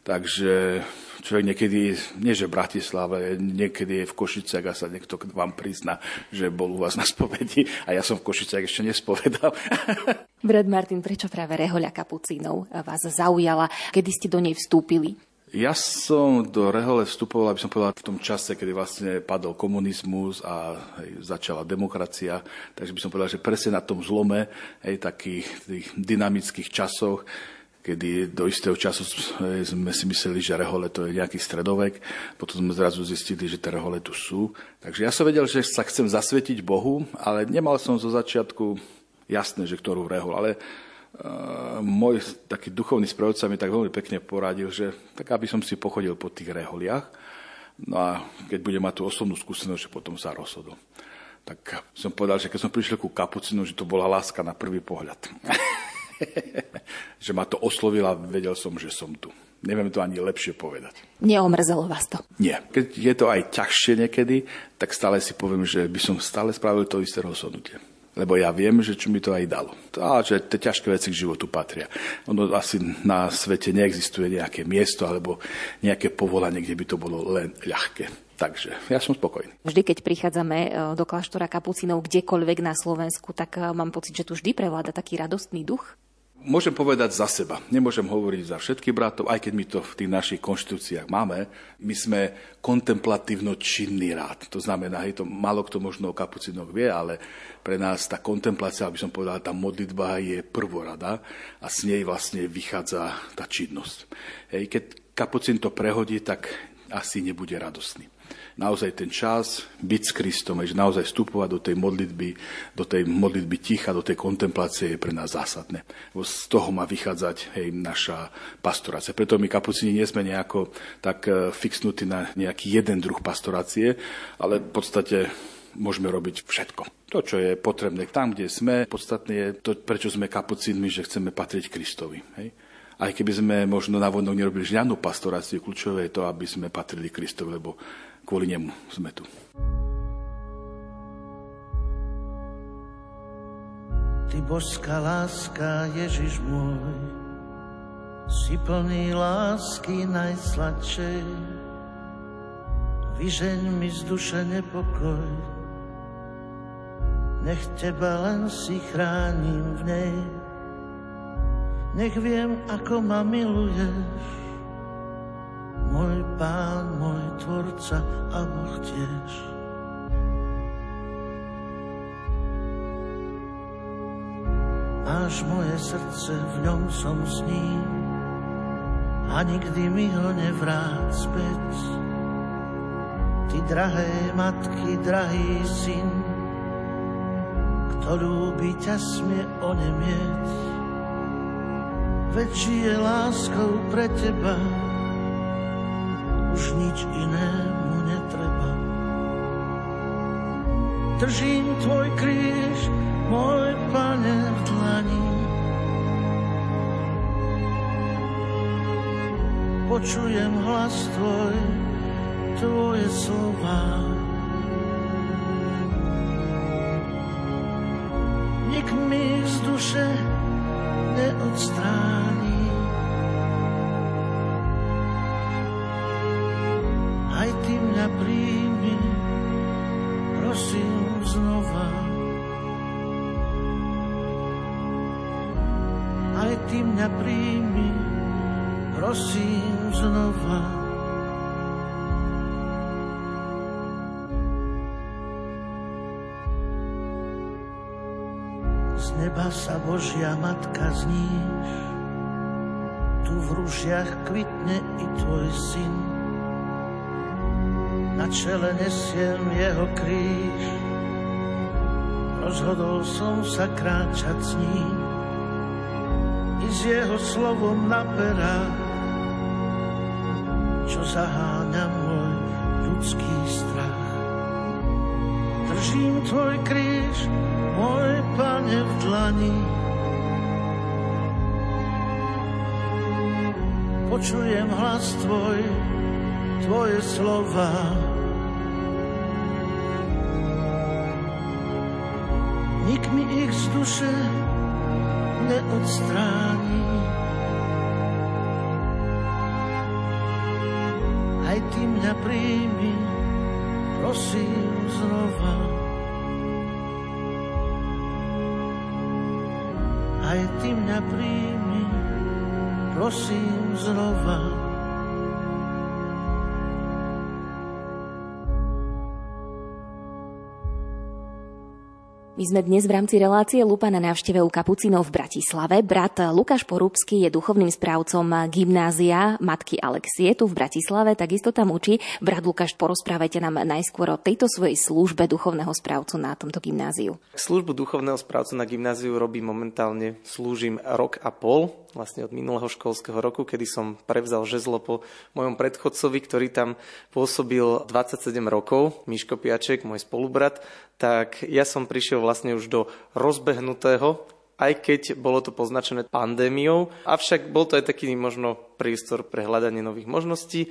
[SPEAKER 9] Takže človek niekedy, nie že v Bratislave, niekedy je v Košiciach a sa niekto vám prizná, že bol u vás na spovedi a ja som v Košiciach ešte nespovedal.
[SPEAKER 1] Brat Martin, prečo práve rehoľa kapucínov vás zaujala? Kedy ste do nej vstúpili?
[SPEAKER 9] Ja som do Rehole vstupoval, aby som povedal, v tom čase, kedy vlastne padol komunizmus a hej, začala demokracia. Takže by som povedal, že presne na tom zlome, hej, takých tých dynamických časoch, kedy do istého času sme si mysleli, že rehole to je nejaký stredovek, potom sme zrazu zistili, že tie rehole tu sú. Takže ja som vedel, že sa chcem zasvetiť Bohu, ale nemal som zo začiatku jasné, že ktorú rehol. Ale uh, môj taký duchovný správca mi tak veľmi pekne poradil, že tak aby som si pochodil po tých reholiach, no a keď budem mať tú osobnú skúsenosť, že potom sa rozhodol. Tak som povedal, že keď som prišiel ku kapucinu, že to bola láska na prvý pohľad. že ma to oslovilo a vedel som, že som tu. Neviem to ani lepšie povedať.
[SPEAKER 1] Neomrzelo vás to?
[SPEAKER 9] Nie. Keď je to aj ťažšie niekedy, tak stále si poviem, že by som stále spravil to isté rozhodnutie. lebo ja viem, že čo mi to aj dalo. A že tie ťažké veci k životu patria. Ono asi na svete neexistuje nejaké miesto alebo nejaké povolanie, kde by to bolo len ľahké. Takže ja som spokojný.
[SPEAKER 1] Vždy, keď prichádzame e, do kláštora kapucinov kdekoľvek na Slovensku, tak e, mám pocit, že tu vždy prevláda taký radostný duch.
[SPEAKER 9] Môžem povedať za seba. Nemôžem hovoriť za všetkých bratov, aj keď my to v tých našich konštitúciách máme. My sme kontemplatívno činný rád. To znamená, hej, to málo kto možno o kapucinoch vie, ale pre nás tá kontemplácia, aby som povedal, tá modlitba je prvorada a s nej vlastne vychádza tá činnosť. Hej, keď kapucin to prehodí, tak asi nebude radostný naozaj ten čas byť s Kristom, že naozaj vstupovať do tej modlitby, do tej modlitby ticha, do tej kontemplácie je pre nás zásadné. Z toho má vychádzať hej, naša pastorácia. Preto my kapucini nie sme nejako tak e, fixnutí na nejaký jeden druh pastorácie, ale v podstate môžeme robiť všetko. To, čo je potrebné tam, kde sme, podstatné je to, prečo sme kapucínmi, že chceme patriť Kristovi. Hej? Aj keby sme možno na vodnok nerobili žiadnu pastoráciu, kľúčové je to, aby sme patrili Kristovi, lebo kvôli nemu sme tu.
[SPEAKER 10] Ty božská láska, Ježiš môj, si plný lásky najsladšej. Vyžeň mi z duše nepokoj, nech teba len si chránim v nej. Nech viem, ako ma miluješ, môj pán, môj tvorca a Boh tiež. Máš moje srdce, v ňom som s ním a nikdy mi ho nevráť späť. Ty drahé matky, drahý syn, kto ľúbi ťa smie onemieť. Väčší je láskou pre teba, už nič inému netreba. Držím tvoj kríž, môj pane v dlani. Počujem hlas tvoj, tvoje slova. Nik mi z duše neodstráni. Nesiem jeho kríž. Rozhodol som sa kráčať s ním i s jeho slovom na perách, čo zaháňa môj ľudský strach. Držím tvoj kríž, môj pane v dlani, počujem hlas tvoj, tvoje slova. Nik mi ich z duše neodstráni. Aj ty mňa príjmi, prosím znova. Aj ty mňa príjmi, prosím znova.
[SPEAKER 1] My sme dnes v rámci relácie Lupa na návšteve u Kapucinov v Bratislave. Brat Lukáš Porúbsky je duchovným správcom gymnázia Matky Alexie tu v Bratislave, takisto tam učí. Brat Lukáš, porozprávajte nám najskôr o tejto svojej službe duchovného správcu na tomto gymnáziu.
[SPEAKER 11] Službu duchovného správcu na gymnáziu robím momentálne, slúžim rok a pol, vlastne od minulého školského roku, kedy som prevzal žezlo po mojom predchodcovi, ktorý tam pôsobil 27 rokov, Miško Piaček, môj spolubrat, tak ja som prišiel vlastne už do rozbehnutého aj keď bolo to poznačené pandémiou, avšak bol to aj taký možno priestor pre hľadanie nových možností,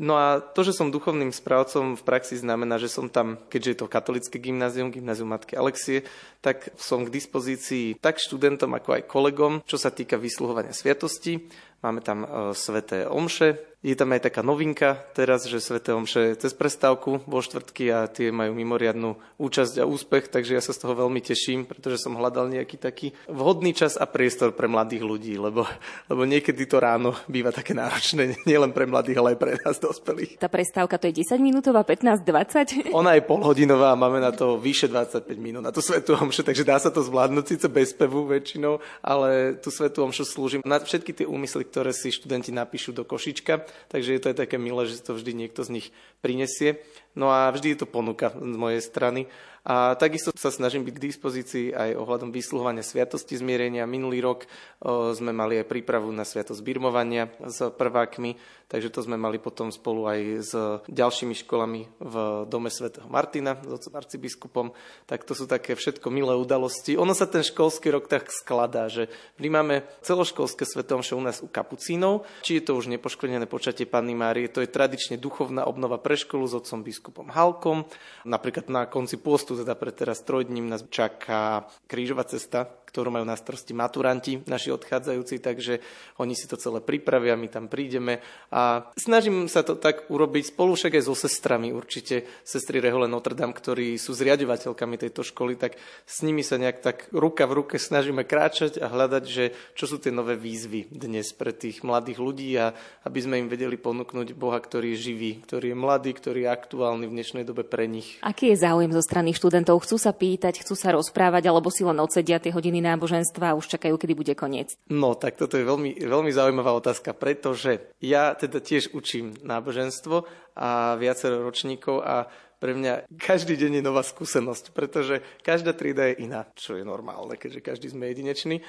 [SPEAKER 11] No a to, že som duchovným správcom v praxi znamená, že som tam, keďže je to katolické gymnázium, gymnázium Matky Alexie, tak som k dispozícii tak študentom, ako aj kolegom, čo sa týka vysluhovania sviatosti. Máme tam e, sveté omše, je tam aj taká novinka teraz, že Svete Omše cez prestávku vo štvrtky a tie majú mimoriadnú účasť a úspech, takže ja sa z toho veľmi teším, pretože som hľadal nejaký taký vhodný čas a priestor pre mladých ľudí, lebo, lebo niekedy to ráno býva také náročné, nielen pre mladých, ale aj pre nás dospelých.
[SPEAKER 1] Tá prestávka to je 10 minútová, 15-20?
[SPEAKER 11] Ona je polhodinová a máme na to vyše 25 minút na tú Svetu Omšu, takže dá sa to zvládnuť síce bez pevu väčšinou, ale tú Svetu Omšu slúžim na všetky tie úmysly, ktoré si študenti napíšu do košička takže je to aj také milé, že to vždy niekto z nich prinesie. No a vždy je to ponuka z mojej strany. A takisto sa snažím byť k dispozícii aj ohľadom vysluhovania sviatosti zmierenia. Minulý rok o, sme mali aj prípravu na sviatosť birmovania s prvákmi, takže to sme mali potom spolu aj s ďalšími školami v Dome svätého Martina, s otcom arcibiskupom. Tak to sú také všetko milé udalosti. Ono sa ten školský rok tak skladá, že my máme celoškolské svetomše u nás u kapucínov, či je to už nepoškodené počatie Panny Márie, to je tradične duchovná obnova pre školu s otcom biskupom Halkom. Napríklad na konci pôstu, teda pre teraz trojdním nás čaká krížová cesta, ktorú majú na starosti maturanti, naši odchádzajúci, takže oni si to celé pripravia, my tam prídeme a snažím sa to tak urobiť spolu však aj so sestrami, určite sestry Rehole Notre Dame, ktorí sú zriadovateľkami tejto školy, tak s nimi sa nejak tak ruka v ruke snažíme kráčať a hľadať, že čo sú tie nové výzvy dnes pre tých mladých ľudí a aby sme im vedeli ponúknuť Boha, ktorý je živý, ktorý je mladý, ktorý je aktuálny v dnešnej dobe pre nich.
[SPEAKER 1] Aký je záujem zo strany študentov? Chcú sa pýtať, chcú sa rozprávať, alebo si len odsedia tie hodiny náboženstva a už čakajú, kedy bude koniec?
[SPEAKER 11] No, tak toto je veľmi, veľmi zaujímavá otázka, pretože ja teda tiež učím náboženstvo a viacero ročníkov a pre mňa každý deň je nová skúsenosť, pretože každá trieda je iná, čo je normálne, keďže každý sme jedineční.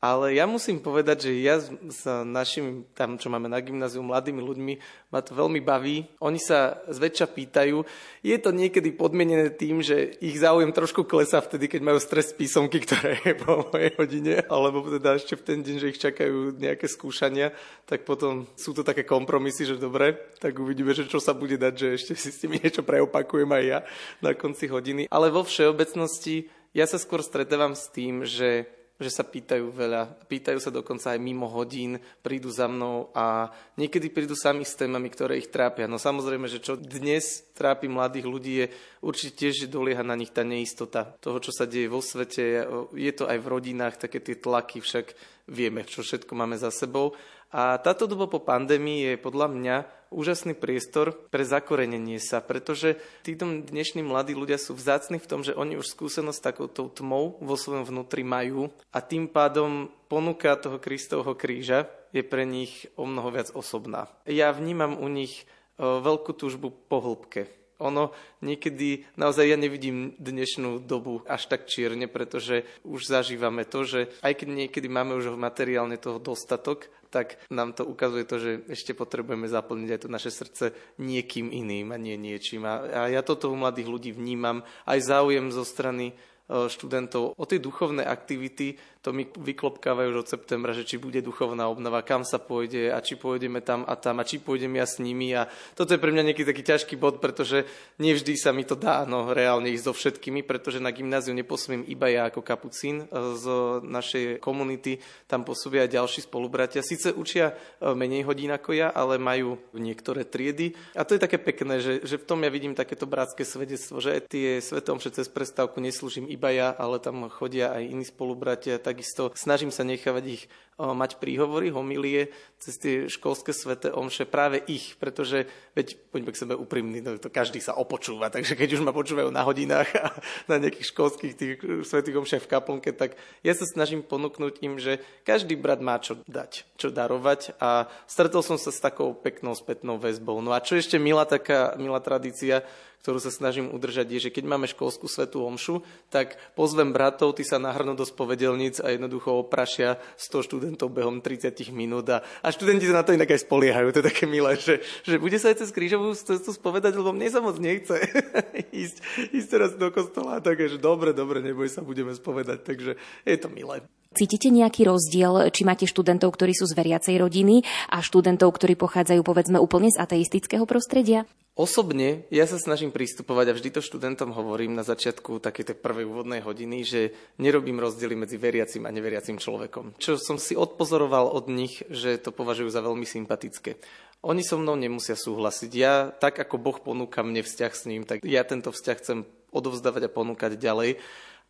[SPEAKER 11] Ale ja musím povedať, že ja s našimi, tam čo máme na gymnáziu, mladými ľuďmi, ma to veľmi baví. Oni sa zväčša pýtajú. Je to niekedy podmienené tým, že ich záujem trošku klesá vtedy, keď majú stres písomky, ktoré je po mojej hodine, alebo teda ešte v ten deň, že ich čakajú nejaké skúšania, tak potom sú to také kompromisy, že dobre, tak uvidíme, že čo sa bude dať, že ešte si s tými niečo preopakujem aj ja na konci hodiny. Ale vo všeobecnosti ja sa skôr stretávam s tým, že že sa pýtajú veľa. Pýtajú sa dokonca aj mimo hodín, prídu za mnou a niekedy prídu sami s témami, ktoré ich trápia. No samozrejme, že čo dnes trápi mladých ľudí je určite tiež, že dolieha na nich tá neistota toho, čo sa deje vo svete. Je to aj v rodinách, také tie tlaky, však vieme, čo všetko máme za sebou. A táto doba po pandémii je podľa mňa úžasný priestor pre zakorenenie sa, pretože títo dnešní mladí ľudia sú vzácni v tom, že oni už skúsenosť s takouto tmou vo svojom vnútri majú a tým pádom ponuka toho Kristovho kríža je pre nich o mnoho viac osobná. Ja vnímam u nich veľkú túžbu po hĺbke, ono niekedy, naozaj ja nevidím dnešnú dobu až tak čierne, pretože už zažívame to, že aj keď niekedy máme už materiálne toho dostatok, tak nám to ukazuje to, že ešte potrebujeme zaplniť aj to naše srdce niekým iným a nie niečím. A, ja toto u mladých ľudí vnímam, aj záujem zo strany E, študentov o tie duchovné aktivity, to mi vyklopkávajú už od septembra, že či bude duchovná obnova, kam sa pôjde a či pôjdeme tam a tam a či pôjdem ja s nimi. A toto je pre mňa nejaký taký ťažký bod, pretože nevždy sa mi to dá no, reálne ísť so všetkými, pretože na gymnáziu neposmiem iba ja ako kapucín e, z našej komunity, tam pôsobia aj ďalší spolubratia. Sice učia e, menej hodín ako ja, ale majú niektoré triedy. A to je také pekné, že, že v tom ja vidím takéto bratské svedectvo, že tie svetom cez prestávku neslúžim iba iba ja, ale tam chodia aj iní spolubratia. Takisto snažím sa nechávať ich mať príhovory, homilie cez tie školské svete omše práve ich, pretože veď poďme k sebe úprimný, no to každý sa opočúva, takže keď už ma počúvajú na hodinách a na nejakých školských tých svetých omšiach v kaplnke, tak ja sa snažím ponúknuť im, že každý brat má čo dať, čo darovať a stretol som sa s takou peknou spätnou väzbou. No a čo ešte milá taká milá tradícia, ktorú sa snažím udržať, je, že keď máme školskú svetú omšu, tak pozvem bratov, tí sa nahrnú do spovedelníc a jednoducho oprašia 100 študentov behom 30 minút a, a študenti sa na to inak aj spoliehajú. To je také milé, že, že bude sa aj cez krížovú cestu spovedať, lebo mne sa moc nechce ísť, ísť teraz do kostola. Takže dobre, dobre, neboj sa, budeme spovedať. Takže je to milé.
[SPEAKER 1] Cítite nejaký rozdiel, či máte študentov, ktorí sú z veriacej rodiny a študentov, ktorí pochádzajú povedzme úplne z ateistického prostredia?
[SPEAKER 11] Osobne ja sa snažím pristupovať a vždy to študentom hovorím na začiatku takej tej prvej úvodnej hodiny, že nerobím rozdiely medzi veriacim a neveriacim človekom. Čo som si odpozoroval od nich, že to považujú za veľmi sympatické. Oni so mnou nemusia súhlasiť. Ja, tak ako Boh ponúka mne vzťah s ním, tak ja tento vzťah chcem odovzdávať a ponúkať ďalej.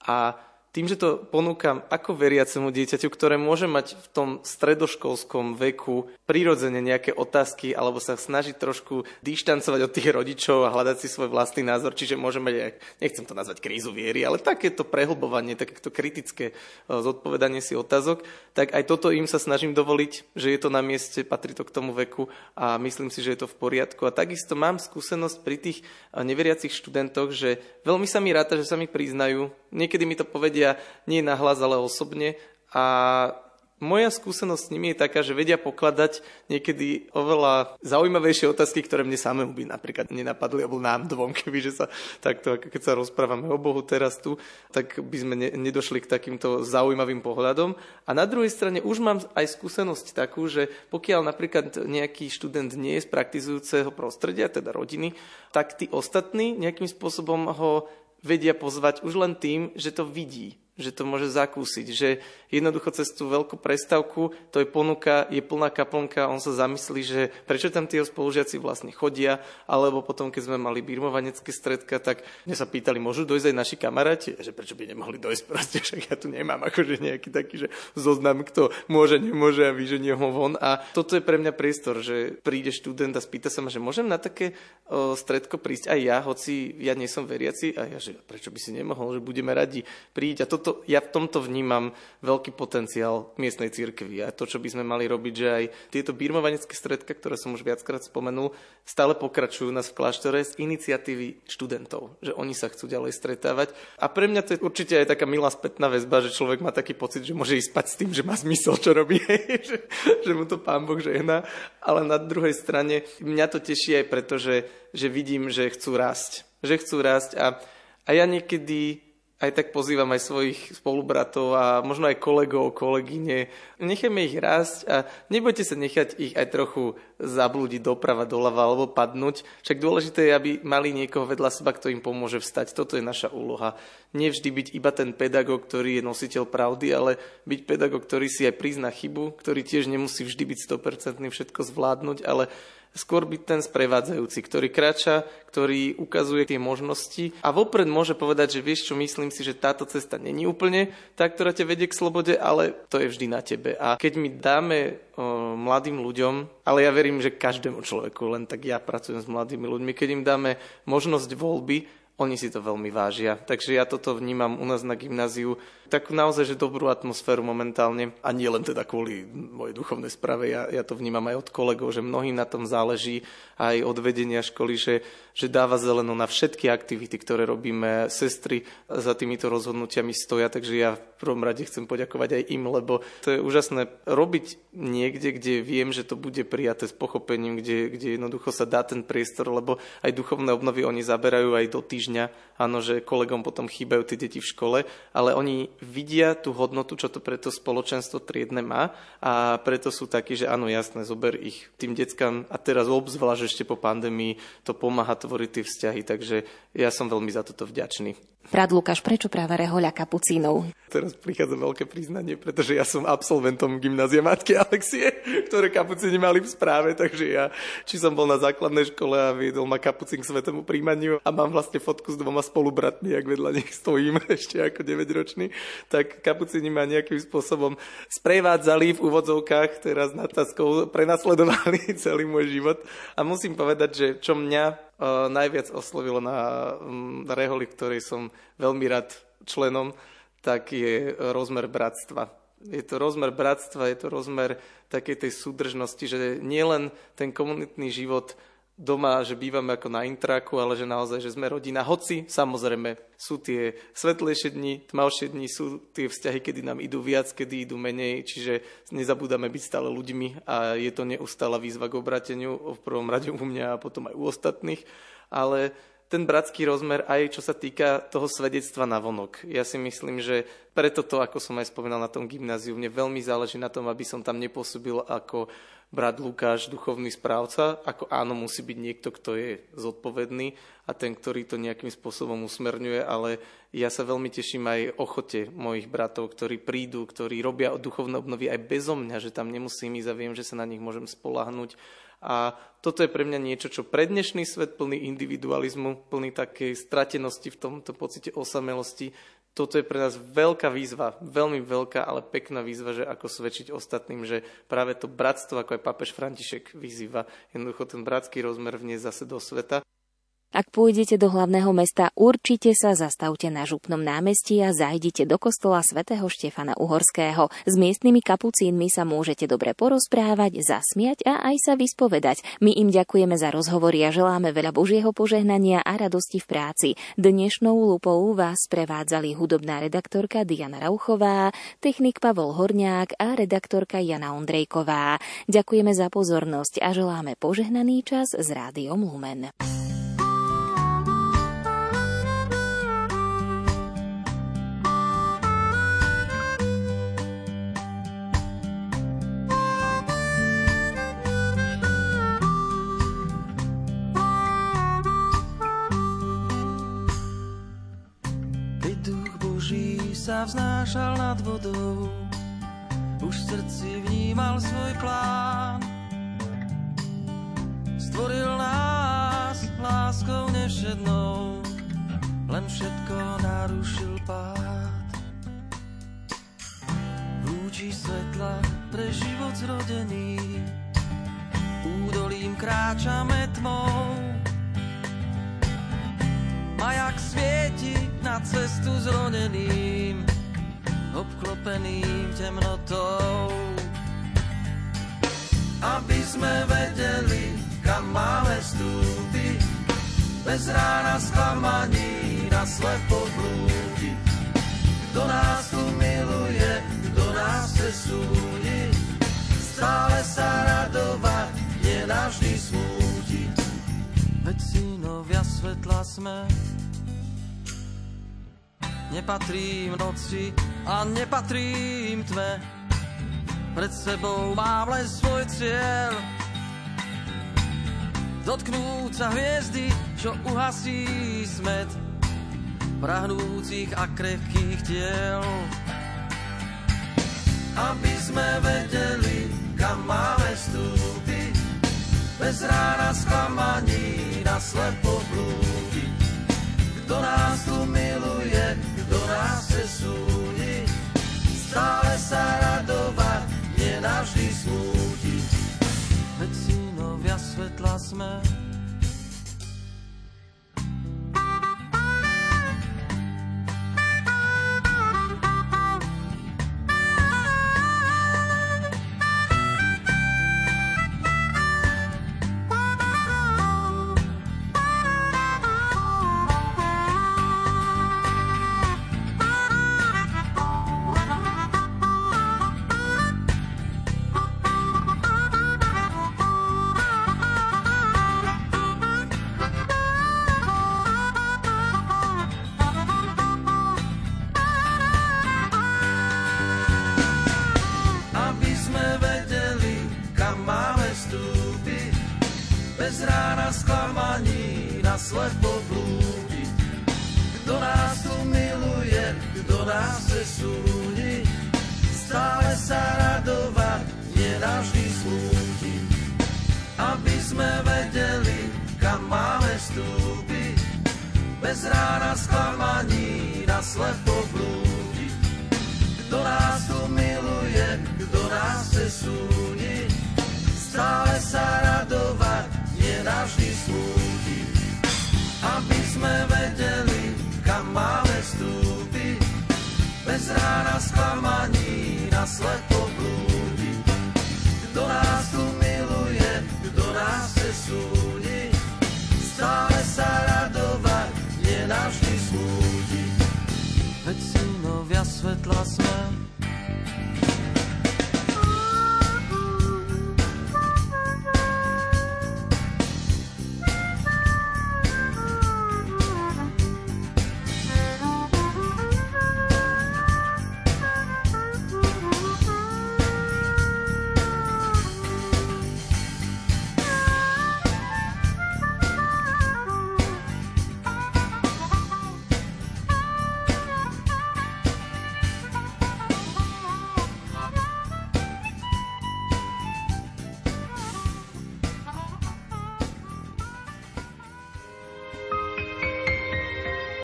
[SPEAKER 11] A tým, že to ponúkam ako veriacemu dieťaťu, ktoré môže mať v tom stredoškolskom veku prirodzene nejaké otázky alebo sa snažiť trošku dištancovať od tých rodičov a hľadať si svoj vlastný názor, čiže môže mať, nechcem to nazvať krízu viery, ale takéto prehlbovanie, takéto kritické e, zodpovedanie si otázok, tak aj toto im sa snažím dovoliť, že je to na mieste, patrí to k tomu veku a myslím si, že je to v poriadku. A takisto mám skúsenosť pri tých e, neveriacich študentoch, že veľmi sa mi ráta, že sa mi priznajú. Niekedy mi to povedia vedia nie nahlas, ale osobne. A moja skúsenosť s nimi je taká, že vedia pokladať niekedy oveľa zaujímavejšie otázky, ktoré mne samému by napríklad nenapadli, alebo nám dvom, keby že sa takto, keď sa rozprávame o Bohu teraz tu, tak by sme ne, nedošli k takýmto zaujímavým pohľadom. A na druhej strane už mám aj skúsenosť takú, že pokiaľ napríklad nejaký študent nie je z praktizujúceho prostredia, teda rodiny, tak tí ostatní nejakým spôsobom ho vedia pozvať už len tým, že to vidí že to môže zakúsiť, že jednoducho cez tú veľkú prestavku, to je ponuka, je plná kaplnka, on sa zamyslí, že prečo tam tie spolužiaci vlastne chodia, alebo potom, keď sme mali birmovanecké stredka, tak mne sa pýtali, môžu dojsť aj naši kamaráti, že prečo by nemohli dojsť, proste však ja tu nemám akože nejaký taký, že zoznam, kto môže, nemôže a vyženie ho von. A toto je pre mňa priestor, že príde študent a spýta sa ma, že môžem na také o, stredko prísť aj ja, hoci ja nie som veriaci, a ja, že prečo by si nemohol, že budeme radi prísť. A toto to, ja v tomto vnímam veľký potenciál miestnej cirkvi a to, čo by sme mali robiť, že aj tieto birmovanecké stredka, ktoré som už viackrát spomenul, stále pokračujú nás v kláštore z iniciatívy študentov, že oni sa chcú ďalej stretávať. A pre mňa to je určite aj taká milá spätná väzba, že človek má taký pocit, že môže ísť spať s tým, že má zmysel, čo robí, že, že mu to pán Boh žehná. Ale na druhej strane mňa to teší aj preto, že, že vidím, že chcú rásť. Že chcú rásť a, a ja niekedy aj tak pozývam aj svojich spolubratov a možno aj kolegov, kolegyne. Nechajme ich rásť a nebojte sa nechať ich aj trochu zablúdiť doprava, doľava alebo padnúť. Však dôležité je, aby mali niekoho vedľa seba, kto im pomôže vstať. Toto je naša úloha. Nevždy byť iba ten pedagóg, ktorý je nositeľ pravdy, ale byť pedagóg, ktorý si aj prizná chybu, ktorý tiež nemusí vždy byť 100% všetko zvládnuť, ale skôr byť ten sprevádzajúci, ktorý kráča, ktorý ukazuje tie možnosti a vopred môže povedať, že vieš čo, myslím si, že táto cesta není úplne tá, ktorá ťa vedie k slobode, ale to je vždy na tebe. A keď my dáme o, mladým ľuďom, ale ja verím, že každému človeku, len tak ja pracujem s mladými ľuďmi, keď im dáme možnosť voľby, oni si to veľmi vážia. Takže ja toto vnímam u nás na gymnáziu takú naozaj že dobrú atmosféru momentálne a nie len teda kvôli mojej duchovnej sprave, ja, ja to vnímam aj od kolegov, že mnohým na tom záleží aj od vedenia školy, že, že dáva zeleno na všetky aktivity, ktoré robíme. Sestry za týmito rozhodnutiami stoja, takže ja v prvom rade chcem poďakovať aj im, lebo to je úžasné robiť niekde, kde viem, že to bude prijaté s pochopením, kde, kde jednoducho sa dá ten priestor, lebo aj duchovné obnovy oni zaberajú aj do týždňa. Áno, že kolegom potom chýbajú tie deti v škole, ale oni vidia tú hodnotu, čo to pre to spoločenstvo triedne má a preto sú takí, že áno, jasné, zober ich tým deckám a teraz obzvlášť ešte po pandémii to pomáha tvoriť tie vzťahy, takže ja som veľmi za toto vďačný.
[SPEAKER 1] Brat Lukáš, prečo práve rehoľa kapucínov?
[SPEAKER 11] Teraz prichádza veľké priznanie, pretože ja som absolventom gymnázia Matky Alexie, ktoré kapucíni mali v správe, takže ja, či som bol na základnej škole a viedol ma kapucín k svetému príjmaniu a mám vlastne fotku s dvoma spolubratmi, ak vedľa nich stojím ešte ako 9-ročný, tak kapucíni ma nejakým spôsobom sprevádzali v úvodzovkách, teraz nad taskou prenasledovali celý môj život. A musím povedať, že čo mňa najviac oslovilo na, na reholi, ktorej som veľmi rád členom, tak je rozmer bratstva. Je to rozmer bratstva, je to rozmer takej tej súdržnosti, že nielen ten komunitný život doma, že bývame ako na intraku, ale že naozaj, že sme rodina. Hoci, samozrejme, sú tie svetlejšie dni, tmavšie dni, sú tie vzťahy, kedy nám idú viac, kedy idú menej, čiže nezabúdame byť stále ľuďmi a je to neustála výzva k obrateniu, v prvom rade u mňa a potom aj u ostatných, ale ten bratský rozmer aj čo sa týka toho svedectva na vonok. Ja si myslím, že Preto to, ako som aj spomínal na tom gymnáziu, mne veľmi záleží na tom, aby som tam nepôsobil ako brat Lukáš, duchovný správca, ako áno, musí byť niekto, kto je zodpovedný a ten, ktorý to nejakým spôsobom usmerňuje, ale ja sa veľmi teším aj ochote mojich bratov, ktorí prídu, ktorí robia duchovné obnovy aj bezo mňa, že tam nemusím ísť a viem, že sa na nich môžem spolahnuť. A toto je pre mňa niečo, čo pre dnešný svet plný individualizmu, plný takej stratenosti v tomto pocite osamelosti, toto je pre nás veľká výzva, veľmi veľká, ale pekná výzva, že ako svedčiť ostatným, že práve to bratstvo, ako aj pápež František vyzýva, jednoducho ten bratský rozmer vniesť zase do sveta
[SPEAKER 1] ak pôjdete do hlavného mesta, určite sa zastavte na župnom námestí a zajdite do kostola svätého Štefana Uhorského. S miestnymi kapucínmi sa môžete dobre porozprávať, zasmiať a aj sa vyspovedať. My im ďakujeme za rozhovory a želáme veľa Božieho požehnania a radosti v práci. Dnešnou lupou vás prevádzali hudobná redaktorka Diana Rauchová, technik Pavol Horniák a redaktorka Jana Ondrejková. Ďakujeme za pozornosť a želáme požehnaný čas s rádiom Lumen.
[SPEAKER 7] Sa vznášal nad vodou, už v srdci vnímal svoj plán. Stvoril nás láskou nevšednou, len všetko narušil pád. Lúči svetla pre život zrodený, údolím kráčame tmou. Majak svieti na cestu zroneným, obklopeným temnotou. Aby sme vedeli, kam máme stúpiť, bez rána sklamaní na slepo blúdi. Kto nás tu miluje, kto nás chce súdiť, stále sa radovať, nenavždy smútiť. Veď synovia svetla sme, Nepatrím noci a nepatrím tme. Pred sebou mám len svoj cieľ. Dotknúť sa hviezdy, čo uhasí smet prahnúcich a krehkých tiel. Aby sme vedeli, kam máme vstúpiť, bez rána sklamaní na slepo blúdiť. Kto nás tu miluje, nás chce súdiť, stále sa radovať, nenavždy smútiť. Veď synovia svetla sme,